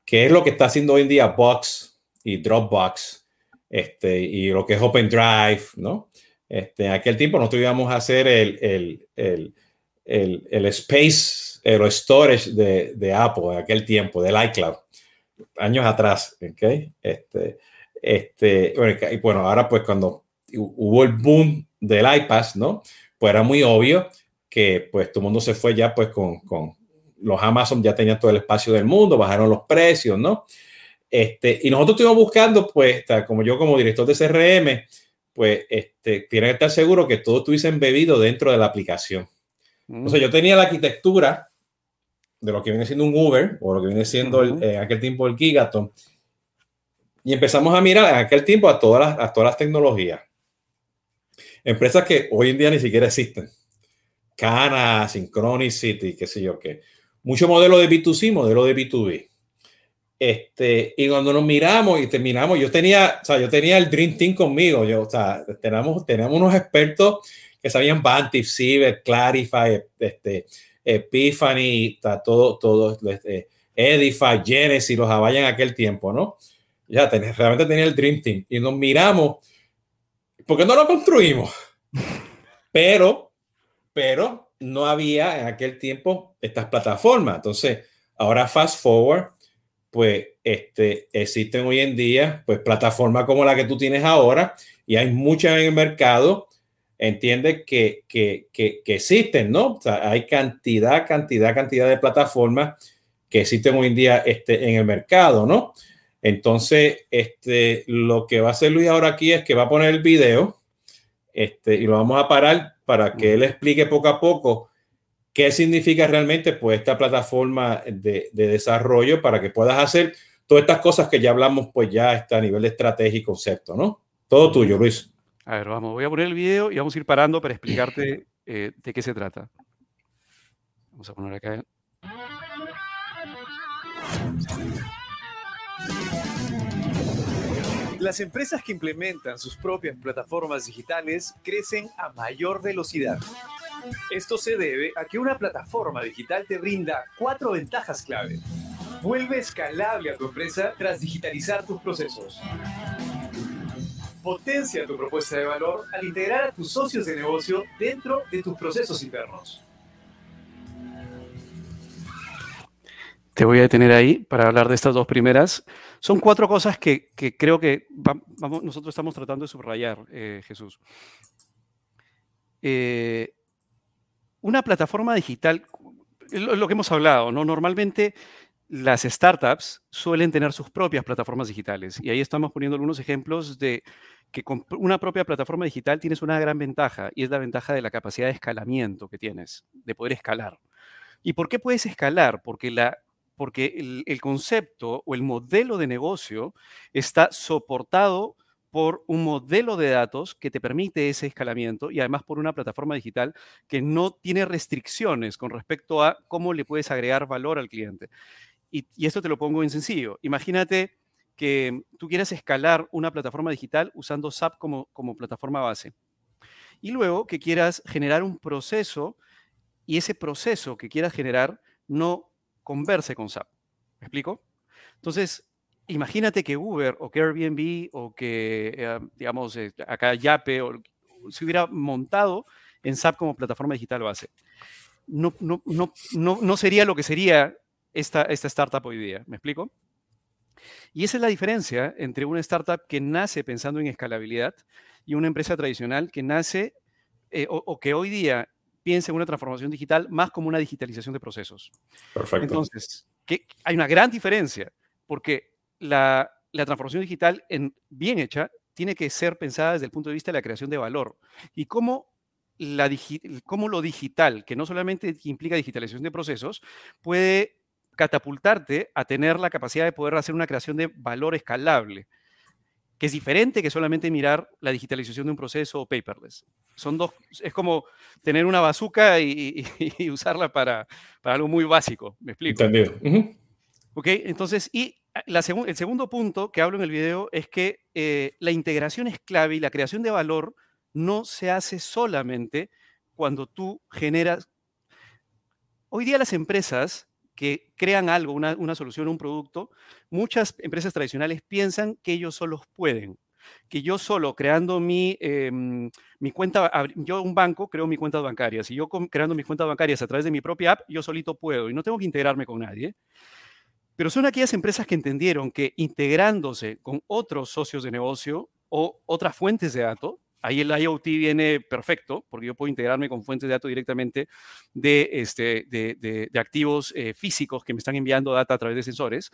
que es lo que está haciendo hoy en día Box y Dropbox, este, y lo que es Open Drive, ¿no? Este, en aquel tiempo nosotros íbamos a hacer el, el, el, el, el space, el storage de, de, Apple en aquel tiempo, del iCloud, años atrás, ¿ok? Este, este, bueno, y bueno, ahora pues cuando hubo el boom del iPad, ¿no? Pues era muy obvio que pues todo el mundo se fue ya pues con, con los Amazon ya tenían todo el espacio del mundo, bajaron los precios, ¿no? Este, y nosotros estuvimos buscando, pues, como yo como director de CRM, pues, este, tienen que estar seguro que todo estuviese embebido dentro de la aplicación. O sea, yo tenía la arquitectura de lo que viene siendo un Uber o lo que viene siendo en aquel tiempo el Gigaton. Y empezamos a mirar en aquel tiempo a todas las, a todas las tecnologías. Empresas que hoy en día ni siquiera existen. Cana, Synchronicity, qué sé yo qué. Mucho modelo de B2C, modelo de B2B. Este, y cuando nos miramos y terminamos, yo tenía, o sea, yo tenía el Dream Team conmigo. Yo, o sea, tenemos, tenemos unos expertos que sabían Bantif, Ciber, Clarify, este, Epiphany, todo, todo, este, Edify, Genesis, los Avaya en aquel tiempo, ¿no? Ya tenía, realmente tenía el Dream Team. Y nos miramos, ¿por qué no lo construimos? Pero pero no había en aquel tiempo estas plataformas. Entonces, ahora fast forward, pues este, existen hoy en día pues plataformas como la que tú tienes ahora y hay muchas en el mercado, entiende que, que, que, existen, ¿no? O sea, hay cantidad, cantidad, cantidad de plataformas que existen hoy en día este, en el mercado, ¿no? Entonces, este, lo que va a hacer Luis ahora aquí es que va a poner el video este, y lo vamos a parar para que él explique poco a poco qué significa realmente pues esta plataforma de, de desarrollo para que puedas hacer todas estas cosas que ya hablamos pues ya está a nivel de estrategia y concepto, ¿no? Todo tuyo, Luis. A ver, vamos, voy a poner el video y vamos a ir parando para explicarte eh, de qué se trata. Vamos a poner acá. Las empresas que implementan sus propias plataformas digitales crecen a mayor velocidad. Esto se debe a que una plataforma digital te brinda cuatro ventajas clave. Vuelve escalable a tu empresa tras digitalizar tus procesos. Potencia tu propuesta de valor al integrar a tus socios de negocio dentro de tus procesos internos. Te voy a detener ahí para hablar de estas dos primeras. Son cuatro cosas que, creo que vamos, nosotros estamos tratando de subrayar, eh, Jesús. Eh, una plataforma digital, lo, lo que hemos hablado, ¿no? Normalmente las startups suelen tener sus propias plataformas digitales y ahí estamos poniendo algunos ejemplos de que con una propia plataforma digital tienes una gran ventaja y es la ventaja de la capacidad de escalamiento que tienes, de poder escalar. ¿Y por qué puedes escalar? Porque la porque el, concepto o el modelo de negocio está soportado por un modelo de datos que te permite ese escalamiento y además por una plataforma digital que no tiene restricciones con respecto a cómo le puedes agregar valor al cliente. Y, esto te lo pongo en sencillo. Imagínate que tú quieras escalar una plataforma digital usando SAP como, como plataforma base. Y luego que quieras generar un proceso y ese proceso que quieras generar no converse con SAP. ¿Me explico? Entonces, imagínate que Uber o que Airbnb o que, eh, digamos, eh, acá Yape se hubiera montado en SAP como plataforma digital base. No, no, no, no, no sería lo que sería esta, esta startup hoy día. ¿Me explico? Y esa es la diferencia entre una startup que nace pensando en escalabilidad y una empresa tradicional que nace eh, o, que hoy día piensa en una transformación digital más como una digitalización de procesos. Perfecto. Entonces, que hay una gran diferencia, porque la, transformación digital en, bien hecha tiene que ser pensada desde el punto de vista de la creación de valor. Y cómo, la, cómo lo digital, que no solamente implica digitalización de procesos, puede catapultarte a tener la capacidad de poder hacer una creación de valor escalable que es diferente que solamente mirar la digitalización de un proceso o paperless. Son dos, es como tener una bazuca y, usarla para, para, algo muy básico, ¿me explico? Entendido. Ok, entonces, y la el segundo punto que hablo en el video es que eh, la integración es clave y la creación de valor no se hace solamente cuando tú generas... Hoy día las empresas que crean algo, una, solución, un producto, muchas empresas tradicionales piensan que ellos solos pueden que yo solo creando mi, em, mi cuenta, yo un banco creo mi cuenta bancaria, si yo creando mis cuentas bancarias a través de mi propia app, yo solito puedo y no tengo que integrarme con nadie. Pero son aquellas empresas que entendieron que integrándose con otros socios de negocio o otras fuentes de datos, ahí el IoT viene perfecto, porque yo puedo integrarme con fuentes de datos directamente de, este, activos eh, físicos que me están enviando data a través de sensores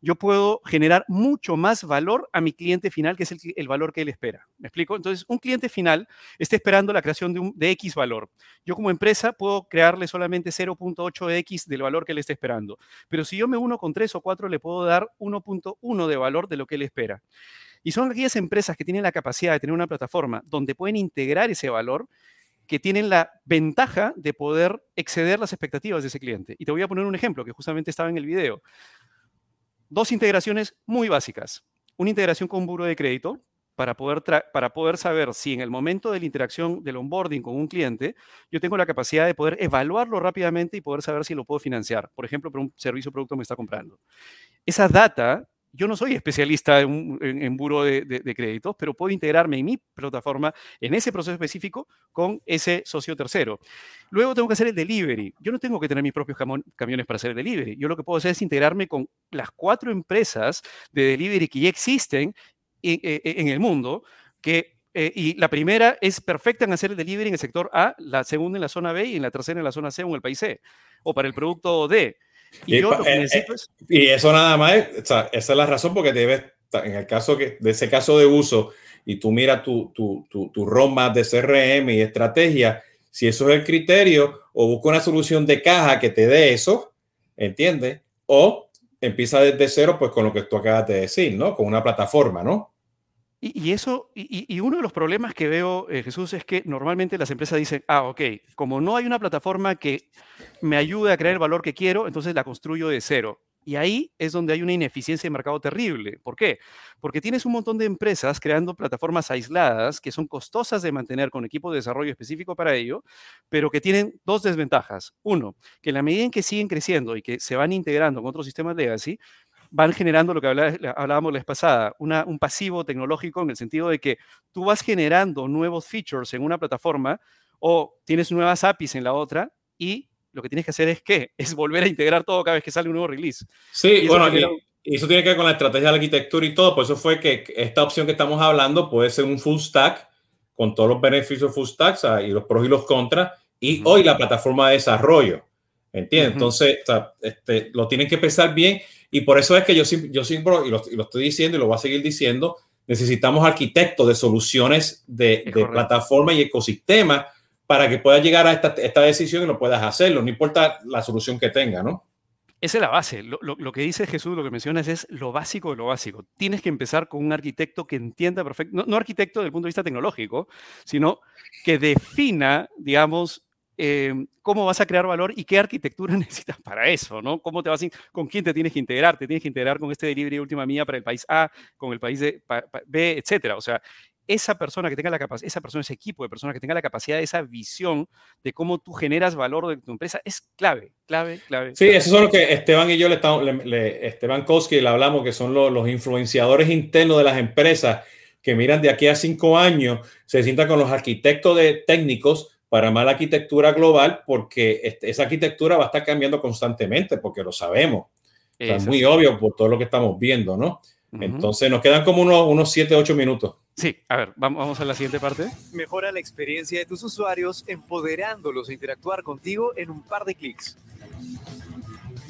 yo puedo generar mucho más valor a mi cliente final, que es el, valor que él espera. ¿Me explico? Entonces, un cliente final está esperando la creación de, un, X valor. Yo como empresa puedo crearle solamente 0.8X del valor que él está esperando. Pero si yo me uno con 3 o 4, le puedo dar 1.1 de valor de lo que él espera. Y son aquellas empresas que tienen la capacidad de tener una plataforma donde pueden integrar ese valor que tienen la ventaja de poder exceder las expectativas de ese cliente. Y te voy a poner un ejemplo que justamente estaba en el video dos integraciones muy básicas. Una integración con un buro de crédito para poder, para poder saber si en el momento de la interacción del onboarding con un cliente, yo tengo la capacidad de poder evaluarlo rápidamente y poder saber si lo puedo financiar, por ejemplo, por un servicio o producto me está comprando. Esa data yo no soy especialista en, en, buro de, créditos, pero puedo integrarme en mi plataforma, en ese proceso específico, con ese socio tercero. Luego tengo que hacer el delivery. Yo no tengo que tener mis propios camiones para hacer el delivery. Yo lo que puedo hacer es integrarme con las cuatro empresas de delivery que ya existen en, e, en el mundo, que eh, y la primera es perfecta en hacer el delivery en el sector A, la segunda en la zona B y en la tercera en la zona C o en el país C, o para el producto D. Y, yo eh, eh, y eso nada más, esa es la razón porque debes, en el caso que, de ese caso de uso, y tú miras tu, tu, tu, tu roadmap de CRM y estrategia, si eso es el criterio, o busca una solución de caja que te dé eso, ¿entiendes? O empieza desde cero, pues con lo que tú acabas de decir, ¿no? Con una plataforma, ¿no? Y, eso, y, uno de los problemas que veo, eh, Jesús, es que normalmente las empresas dicen, ah, ok, como no hay una plataforma que me ayude a crear el valor que quiero, entonces la construyo de cero. Y ahí es donde hay una ineficiencia de mercado terrible. ¿Por qué? Porque tienes un montón de empresas creando plataformas aisladas que son costosas de mantener con equipo de desarrollo específico para ello, pero que tienen dos desventajas. Uno, que en la medida en que siguen creciendo y que se van integrando con otros sistemas legacy, van generando lo que hablábamos la vez pasada, un pasivo tecnológico en el sentido de que tú vas generando nuevos features en una plataforma o tienes nuevas APIs en la otra y lo que tienes que hacer es qué? Es volver a integrar todo cada vez que sale un nuevo release. Sí, bueno, y, eso tiene que ver con la estrategia de la arquitectura y todo. Por eso fue que esta opción que estamos hablando puede ser un full stack con todos los beneficios full stack y los pros y los contras. Y hoy la plataforma de desarrollo. ¿Entiendes? Entonces, este, lo tienen que pensar bien y por eso es que yo, yo siempre, y lo, y lo, estoy diciendo y lo voy a seguir diciendo, necesitamos arquitectos de soluciones de, de plataforma y ecosistema para que puedas llegar a esta, esta, decisión y lo puedas hacerlo, no importa la solución que tenga, ¿no? Esa es la base. Lo, lo, lo, que dice Jesús, lo que mencionas es lo básico de lo básico. Tienes que empezar con un arquitecto que entienda perfecto, no, no arquitecto desde el punto de vista tecnológico, sino que defina, digamos, Em, cómo vas a crear valor y qué arquitectura necesitas para eso, ¿no? ¿Cómo te vas con quién te tienes que integrar? Te tienes que integrar con este delivery de última mía para el país A, con el país de, B, etcétera. O sea, esa persona que tenga la capacidad, esa persona, ese equipo de personas que tenga la capacidad, esa visión de cómo tú generas valor de tu empresa es clave, clave, clave. Sí, eso es lo que Esteban y yo le estamos, le, Esteban Koski le hablamos, que son los, los influenciadores internos de las empresas que miran de aquí a cinco años, se sientan con los arquitectos de técnicos para más la arquitectura global, porque esa arquitectura va a estar cambiando constantemente, porque lo sabemos. Es muy obvio por todo lo que estamos viendo, ¿no? Entonces nos quedan como unos, unos 7, 8 minutos. Sí, a ver, vamos, vamos a la siguiente parte. Mejora la experiencia de tus usuarios empoderándolos a interactuar contigo en un par de clics.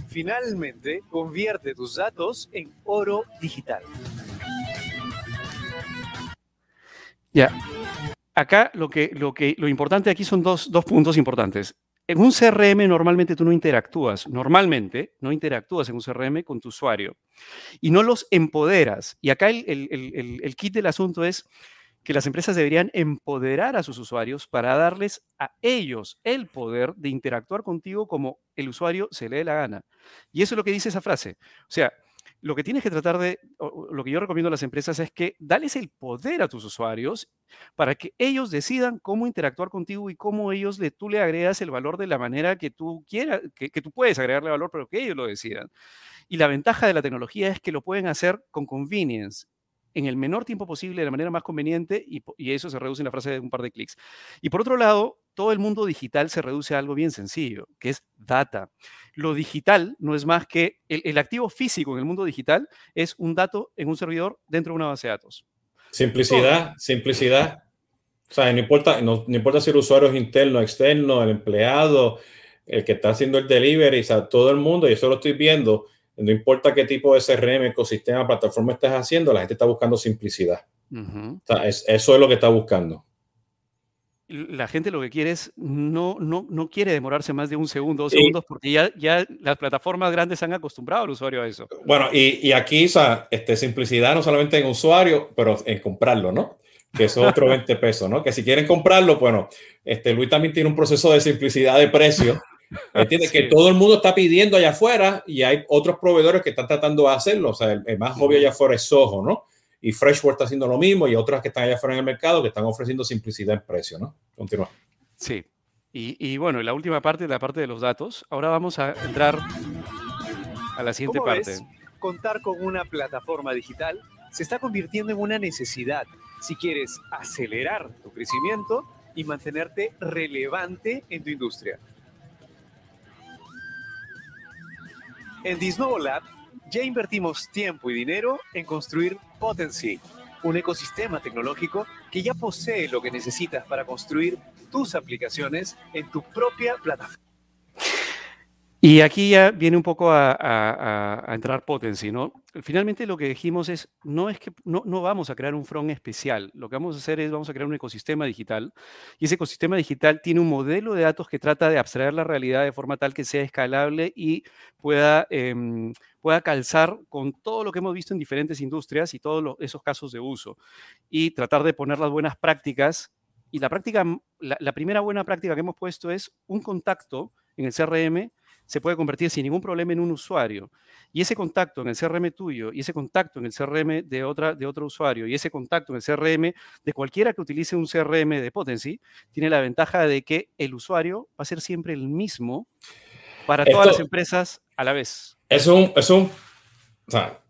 Finalmente, convierte tus datos en oro digital. Ya, acá lo, que, lo, que, lo importante aquí son dos, dos puntos importantes. En un CRM normalmente tú no interactúas, normalmente no interactúas en un CRM con tu usuario y no los empoderas. Y acá el, el, el, kit del asunto es que las empresas deberían empoderar a sus usuarios para darles a ellos el poder de interactuar contigo como el usuario se le dé la gana. Y eso es lo que dice esa frase. O sea, lo que tienes que tratar de, lo que yo recomiendo a las empresas es que dales el poder a tus usuarios para que ellos decidan cómo interactuar contigo y cómo ellos tú le agregas el valor de la manera que tú quieras, que, que tú puedes agregarle valor, pero que ellos lo decidan. Y la ventaja de la tecnología es que lo pueden hacer con convenience en el menor tiempo posible, de la manera más conveniente, y, eso se reduce en la frase de un par de clics. Y por otro lado, todo el mundo digital se reduce a algo bien sencillo, que es data. Lo digital no es más que el, activo físico en el mundo digital es un dato en un servidor dentro de una base de datos. Simplicidad, simplicidad. O sea, no importa, no, importa si el usuario es interno, externo, el empleado, el que está haciendo el delivery, o sea, todo el mundo, y eso lo estoy viendo, no importa qué tipo de CRM, ecosistema, plataforma estés haciendo, la gente está buscando simplicidad. eso es lo que está buscando. La gente lo que quiere es, no, no, no quiere demorarse más de un segundo, dos segundos, porque ya, ya las plataformas grandes han acostumbrado al usuario a eso. Bueno, y, y aquí, o sea, este, simplicidad no solamente en usuario, pero en comprarlo, ¿no? Que es otro 20 pesos, ¿no? Que si quieren comprarlo, bueno, este, Luis también tiene un proceso de simplicidad de precio Entiende que todo el mundo está pidiendo allá afuera y hay otros proveedores que están tratando de hacerlo. O sea, el, más obvio allá afuera es Soho, ¿no? Y Freshworld está haciendo lo mismo y otras que están allá afuera en el mercado que están ofreciendo simplicidad en precio, ¿no? Continúa. Sí. Y, y bueno, la última parte, la parte de los datos. Ahora vamos a entrar a la siguiente parte. Contar con una plataforma digital se está convirtiendo en una necesidad si quieres acelerar tu crecimiento y mantenerte relevante en tu industria. En Disnovo Lab ya invertimos tiempo y dinero en construir Potency, un ecosistema tecnológico que ya posee lo que necesitas para construir tus aplicaciones en tu propia plataforma. Y aquí ya viene un poco a, entrar Potency, ¿no? Finalmente lo que dijimos es, no es que no, no, vamos a crear un front especial, lo que vamos a hacer es, vamos a crear un ecosistema digital, y ese ecosistema digital tiene un modelo de datos que trata de abstraer la realidad de forma tal que sea escalable y pueda, em, pueda calzar con todo lo que hemos visto en diferentes industrias y todos esos casos de uso, y tratar de poner las buenas prácticas. Y la práctica, la primera buena práctica que hemos puesto es un contacto en el CRM se puede convertir sin ningún problema en un usuario. Y ese contacto en el CRM tuyo, y ese contacto en el CRM de, otra, de otro usuario, y ese contacto en el CRM de cualquiera que utilice un CRM de Potency, tiene la ventaja de que el usuario va a ser siempre el mismo para todas las empresas a la vez. Es un, es un, o sea,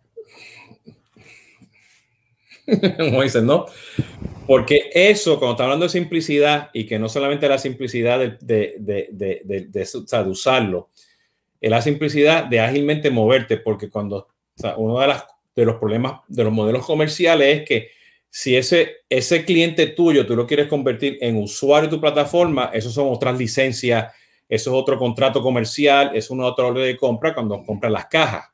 como dicen, ¿no? Porque eso, cuando está hablando de simplicidad y que no solamente la simplicidad de, de, de, de, de usarlo, la simplicidad de ágilmente moverte, porque cuando uno de, las, de los problemas de los modelos comerciales es que si ese, ese cliente tuyo tú lo quieres convertir en usuario de tu plataforma, eso son otras licencias, eso es otro contrato comercial, es una otra orden de compra cuando compras las cajas.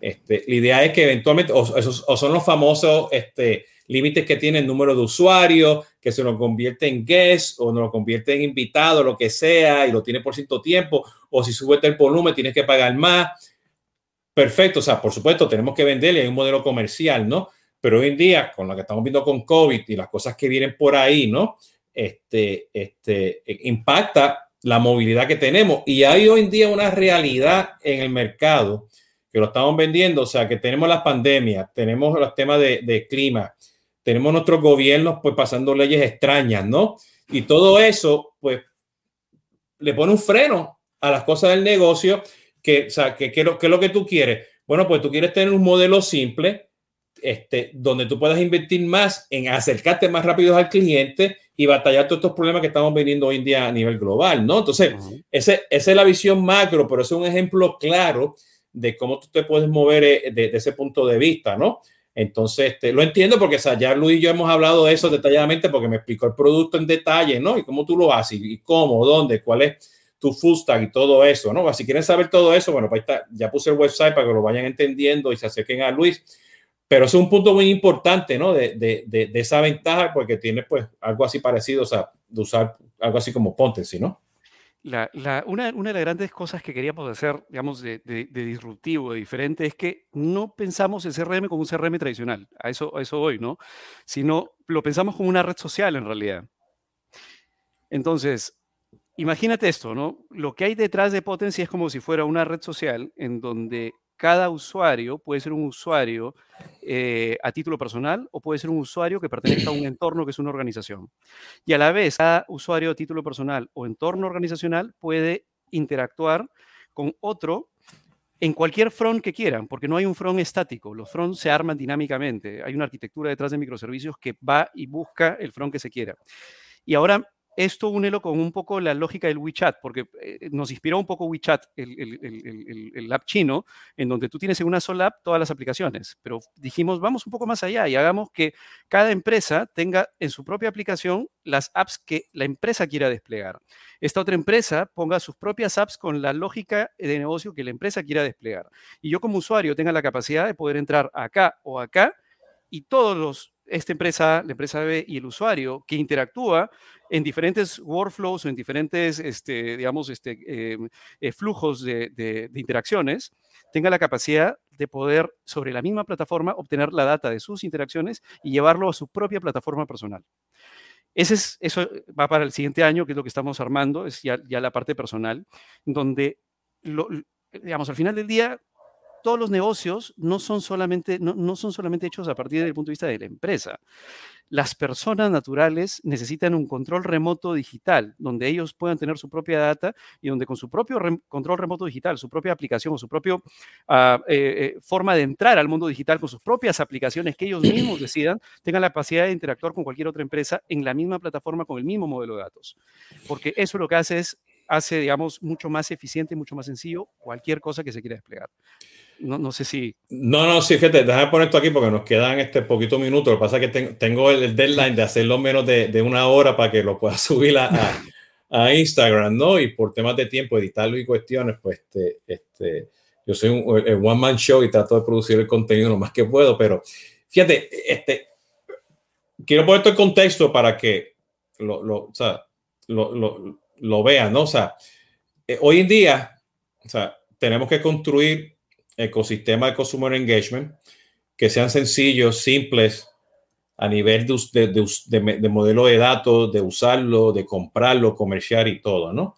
Este, la idea es que eventualmente, o, o son los famosos este, límites que tiene el número de usuarios, que se lo convierte en guest o no lo convierte en invitado, lo que sea, y lo tiene por cierto tiempo, o si sube el volumen tienes que pagar más. Perfecto, o sea, por supuesto, tenemos que venderle, hay un modelo comercial, ¿no? Pero hoy en día, con lo que estamos viendo con COVID y las cosas que vienen por ahí, ¿no? Este, este, impacta la movilidad que tenemos. Y hay hoy en día una realidad en el mercado que lo estamos vendiendo, o sea, que tenemos las pandemias, tenemos los temas de clima, tenemos nuestros gobiernos pues pasando leyes extrañas, ¿no? Y todo eso pues le pone un freno a las cosas del negocio, que, o sea, que, que, lo, que lo que tú quieres. Bueno, pues tú quieres tener un modelo simple, este, donde tú puedas invertir más en acercarte más rápido al cliente y batallar todos estos problemas que estamos viviendo hoy en día a nivel global, ¿no? Entonces, ese, esa es la visión macro, pero es un ejemplo claro de cómo tú te puedes mover eh, de, ese punto de vista, ¿no? Entonces, este, lo entiendo porque ya Luis y yo hemos hablado de eso detalladamente porque me explicó el producto en detalle, ¿no? Y cómo tú lo haces y cómo, dónde, cuál es tu full y todo eso, ¿no? Si quieren saber todo eso, bueno, pues ya puse el website para que lo vayan entendiendo y se acerquen a Luis. Pero es un punto muy importante, ¿no? De, de, de, esa ventaja porque tiene pues algo así parecido, o sea, de usar algo así como Potency, ¿no? La, una, de las grandes cosas que queríamos hacer, digamos, de, disruptivo, de diferente, es que no pensamos el CRM como un CRM tradicional, a eso, a eso hoy, ¿no? Sino lo pensamos como una red social en realidad. Entonces, imagínate esto, ¿no? Lo que hay detrás de Potency es como si fuera una red social en donde cada usuario puede ser un usuario eh, a título personal o puede ser un usuario que pertenezca a un entorno que es una organización. Y a la vez, cada usuario a título personal o entorno organizacional puede interactuar con otro en cualquier front que quieran, porque no hay un front estático, los fronts se arman dinámicamente, hay una arquitectura detrás de microservicios que va y busca el front que se quiera. Y ahora esto únelo con un poco la lógica del WeChat, porque eh, nos inspiró un poco WeChat, el, el, app chino, en donde tú tienes en una sola app todas las aplicaciones. Pero dijimos, vamos un poco más allá y hagamos que cada empresa tenga en su propia aplicación las apps que la empresa quiera desplegar. Esta otra empresa ponga sus propias apps con la lógica de negocio que la empresa quiera desplegar. Y yo como usuario tenga la capacidad de poder entrar acá o acá y todos los esta empresa, la empresa B y el usuario que interactúa en diferentes workflows o en diferentes, este, digamos, este, em, eh, flujos de, interacciones, tenga la capacidad de poder sobre la misma plataforma obtener la data de sus interacciones y llevarlo a su propia plataforma personal. Ese es, eso va para el siguiente año, que es lo que estamos armando, es ya, la parte personal, donde, digamos, al final del día, todos los negocios no son, solamente, no, son solamente hechos a partir del punto de vista de la empresa. Las personas naturales necesitan un control remoto digital, donde ellos puedan tener su propia data y donde con su propio control remoto digital, su propia aplicación o su propia ah, eh, eh, forma de entrar al mundo digital con sus propias aplicaciones que ellos mismos decidan, tengan la capacidad de interactuar con cualquier otra empresa en la misma plataforma con el mismo modelo de datos. Porque eso lo que hace es hace, digamos, mucho más eficiente, mucho más sencillo cualquier cosa que se quiera desplegar. No, no sé si... No, no, sí, fíjate, déjame poner esto aquí porque nos quedan este poquito minutos. Lo que pasa es que tengo el deadline de hacerlo menos de, de, una hora para que lo pueda subir a, a, Instagram, ¿no? Y por temas de tiempo, editarlo y cuestiones, pues este, este, yo soy un one man show y trato de producir el contenido lo más que puedo, pero fíjate, este, quiero poner esto en contexto para que lo, lo, o sea, lo, lo vean, ¿no? O sea, eh, hoy en día, o sea, tenemos que construir ecosistema de consumer engagement que sean sencillos, simples a nivel de, modelo de datos, de usarlo, de comprarlo, comerciar y todo, ¿no?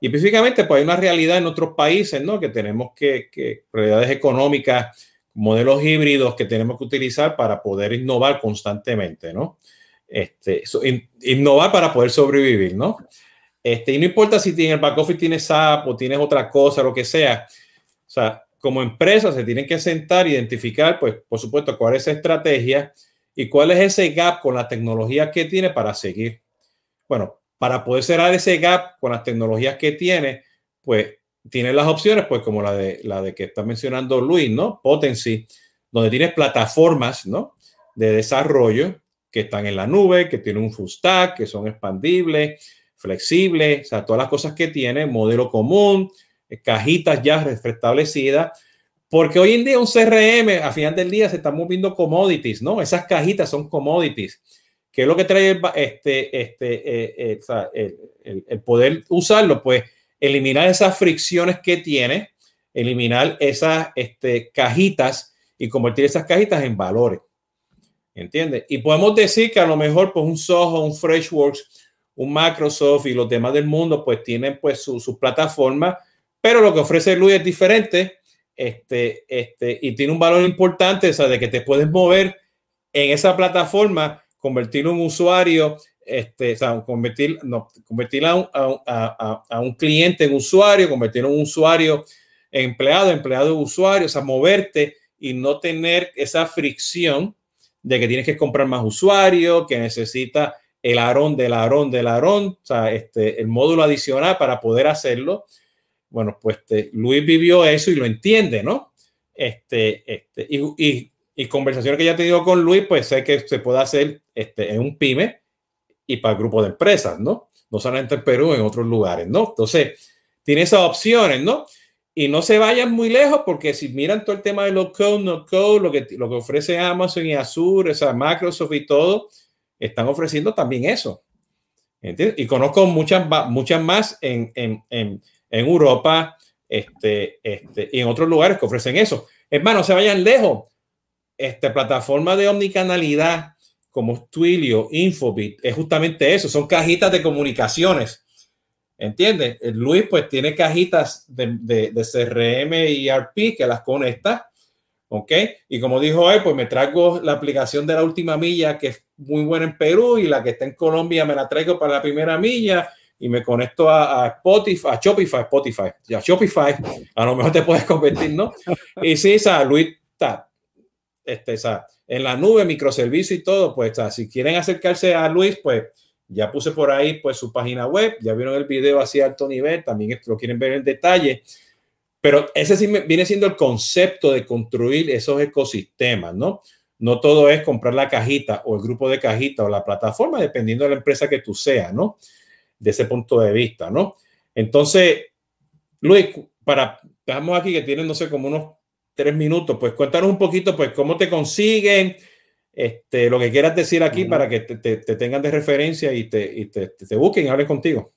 Y específicamente, pues hay una realidad en otros países, ¿no? Que tenemos que, que realidades económicas, modelos híbridos que tenemos que utilizar para poder innovar constantemente, ¿no? Este, innovar para poder sobrevivir, ¿no? Este, y no importa si tiene el back office tienes SAP o tienes otra cosa, lo que sea. O sea, como empresa se tienen que sentar, identificar, pues, por supuesto, cuál es esa estrategia y cuál es ese gap con la tecnología que tiene para seguir. Bueno, para poder cerrar ese gap con las tecnologías que tiene, pues tiene las opciones, pues como la de la de que está mencionando Luis, ¿no? Potency, donde tienes plataformas, ¿no? De desarrollo que están en la nube, que tienen un full stack, que son expandibles, flexibles, o sea, todas las cosas que tiene, modelo común, cajitas ya restablecidas, porque hoy en día un CRM, a final del día, se están moviendo commodities, ¿no? Esas cajitas son commodities, que es lo que trae este, este, eh, eh, el, poder usarlo, pues eliminar esas fricciones que tiene, eliminar esas este, cajitas y convertir esas cajitas en valores. ¿Entiendes? Y podemos decir que a lo mejor pues un Soho, un Freshworks, un Microsoft y los demás del mundo pues tienen pues su, su plataforma pero lo que ofrece Luis es diferente este, este, y tiene un valor importante, o sea, de que te puedes mover en esa plataforma, convertir un usuario, este, o sea, convertir, no, convertir a un, a, a, un, cliente en usuario, convertir a un usuario en empleado, empleado en usuario, o sea, moverte y no tener esa fricción de que tienes que comprar más usuarios, que necesita el arón del arón del arón, o sea, este, el módulo adicional para poder hacerlo. Bueno, pues este, Luis vivió eso y lo entiende, ¿no? Este, este, y, y, conversaciones que ya he tenido con Luis, pues sé que se puede hacer este, en un pyme y para el grupo de empresas, ¿no? No solamente en Perú, en otros lugares, ¿no? Entonces, tiene esas opciones, ¿no? Y no se vayan muy lejos porque si miran todo el tema de los code, no code, lo que, lo que ofrece Amazon y Azure, o Microsoft y todo, están ofreciendo también eso. Y conozco muchas, muchas más en en Europa este, este, y en otros lugares que ofrecen eso. Hermano, se vayan lejos. Esta plataforma de omnicanalidad como Twilio, Infobit, es justamente eso, son cajitas de comunicaciones. ¿Entiendes? Luis pues tiene cajitas de, de, de CRM y ERP que las conecta. ¿Ok? Y como dijo él, pues me traigo la aplicación de la última milla que es muy buena en Perú y la que está en Colombia me la traigo para la primera milla y me conecto a, Spotify, a Shopify, Spotify, ya Shopify, a lo mejor te puedes convertir, ¿no? Y sí, o Luis está, este, o en la nube, microservicio y todo, pues, si quieren acercarse a Luis, pues, ya puse por ahí, pues, su página web, ya vieron el video así a alto nivel, también lo quieren ver en detalle, pero ese sí viene siendo el concepto de construir esos ecosistemas, ¿no? No todo es comprar la cajita o el grupo de cajita o la plataforma, dependiendo de la empresa que tú seas, ¿no? De ese punto de vista, ¿no? Entonces, Luis, para, estamos aquí que tienen, no sé, como unos tres minutos, pues cuéntanos un poquito, pues, cómo te consiguen, este, lo que quieras decir aquí para que te, tengan de referencia y te, y te, te busquen y hablen contigo.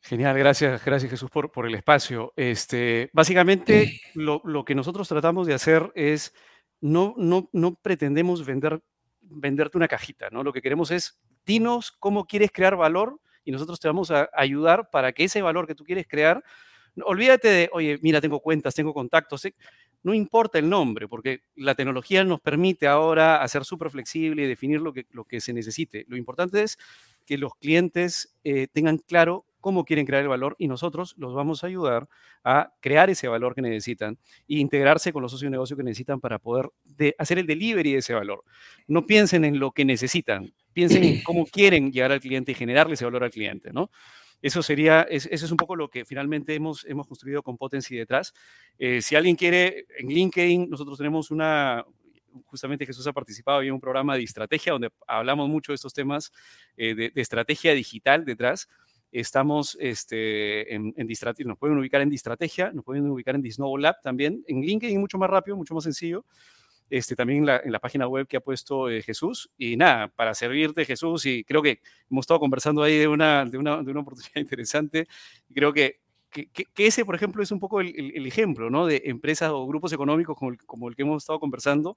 Genial, gracias, gracias Jesús por, por el espacio. Este, básicamente, lo, lo, que nosotros tratamos de hacer es, no, no, no pretendemos vender, venderte una cajita, ¿no? Lo que queremos es, dinos cómo quieres crear valor y nosotros te vamos a ayudar para que ese valor que tú quieres crear, olvídate de, oye, mira, tengo cuentas, tengo contactos, no importa el nombre, porque la tecnología nos permite ahora hacer súper flexible y definir lo que, lo que se necesite. Lo importante es que los clientes eh, tengan claro cómo quieren crear el valor y nosotros los vamos a ayudar a crear ese valor que necesitan e integrarse con los socios de negocio que necesitan para poder hacer el delivery de ese valor. No piensen en lo que necesitan, piensen en cómo quieren llegar al cliente y generarle ese valor al cliente, ¿no? Eso sería, eso es un poco lo que finalmente hemos, hemos construido con Potency detrás. Eh, si alguien quiere, en LinkedIn nosotros tenemos una, justamente Jesús ha participado en un programa de estrategia donde hablamos mucho de estos temas eh, de, de, estrategia digital detrás. Estamos este, en, en nos pueden ubicar en Distrategia, nos pueden ubicar en Disnovo Lab también, en LinkedIn mucho más rápido, mucho más sencillo. Este, también en la, en la página web que ha puesto eh, Jesús. Y nada, para servirte Jesús, y creo que hemos estado conversando ahí de una, de una, de una oportunidad interesante. Creo que, que, que, ese, por ejemplo, es un poco el, el, ejemplo ¿no? de empresas o grupos económicos como el, como el que hemos estado conversando,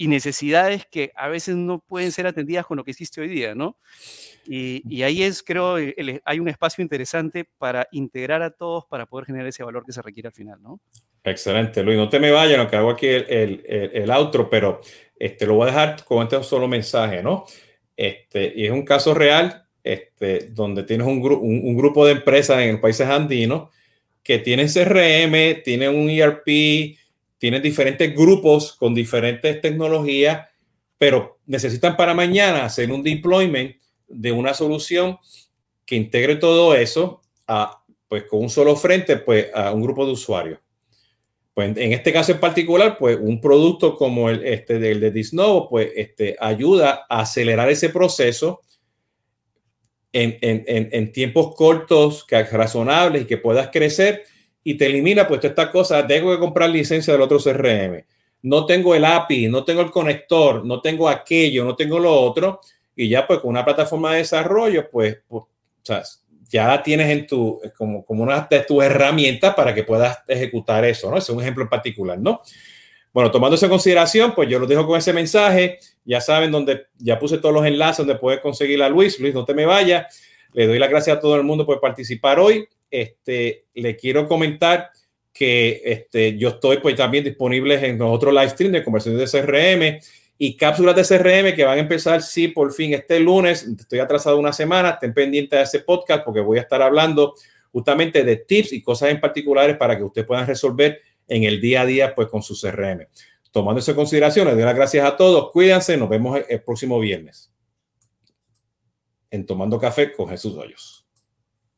y necesidades que a veces no pueden ser atendidas con lo que existe hoy día, ¿no? Y, y ahí es, creo, el, hay un espacio interesante para integrar a todos para poder generar ese valor que se requiere al final, ¿no? Excelente, Luis. No te me vayas, no que hago aquí el, el, el, outro, pero este, lo voy a dejar con este solo mensaje, ¿no? Este, y es un caso real este, donde tienes un, gru un, un grupo de empresas en los países andinos que tienen CRM, tienen un ERP, tienen diferentes grupos con diferentes tecnologías, pero necesitan para mañana hacer un deployment de una solución que integre todo eso a, pues con un solo frente, pues a un grupo de usuarios. Pues en este caso en particular, pues un producto como el este del de Disnovo, pues este ayuda a acelerar ese proceso en, en, en, en tiempos cortos, que razonables y que puedas crecer y te elimina pues toda esta cosa, tengo que comprar licencia del otro CRM, no tengo el API, no tengo el conector, no tengo aquello, no tengo lo otro, y ya pues con una plataforma de desarrollo, pues, pues ya tienes en tu, como, como una de tus herramientas para que puedas ejecutar eso, ¿no? Es un ejemplo en particular, ¿no? Bueno, tomando esa consideración, pues yo los dejo con ese mensaje. Ya saben dónde, ya puse todos los enlaces donde puedes conseguir a Luis. Luis, no te me vayas. Le doy las gracias a todo el mundo por participar hoy este, le quiero comentar que este, yo estoy pues también disponible en otro live stream de conversaciones de CRM y cápsulas de CRM que van a empezar, sí, por fin este lunes. Estoy atrasado una semana, estén pendientes de ese podcast porque voy a estar hablando justamente de tips y cosas en particulares para que ustedes puedan resolver en el día a día pues con su CRM. Tomando eso en consideración, les doy las gracias a todos. Cuídense, nos vemos el próximo viernes en Tomando Café con Jesús Hoyos.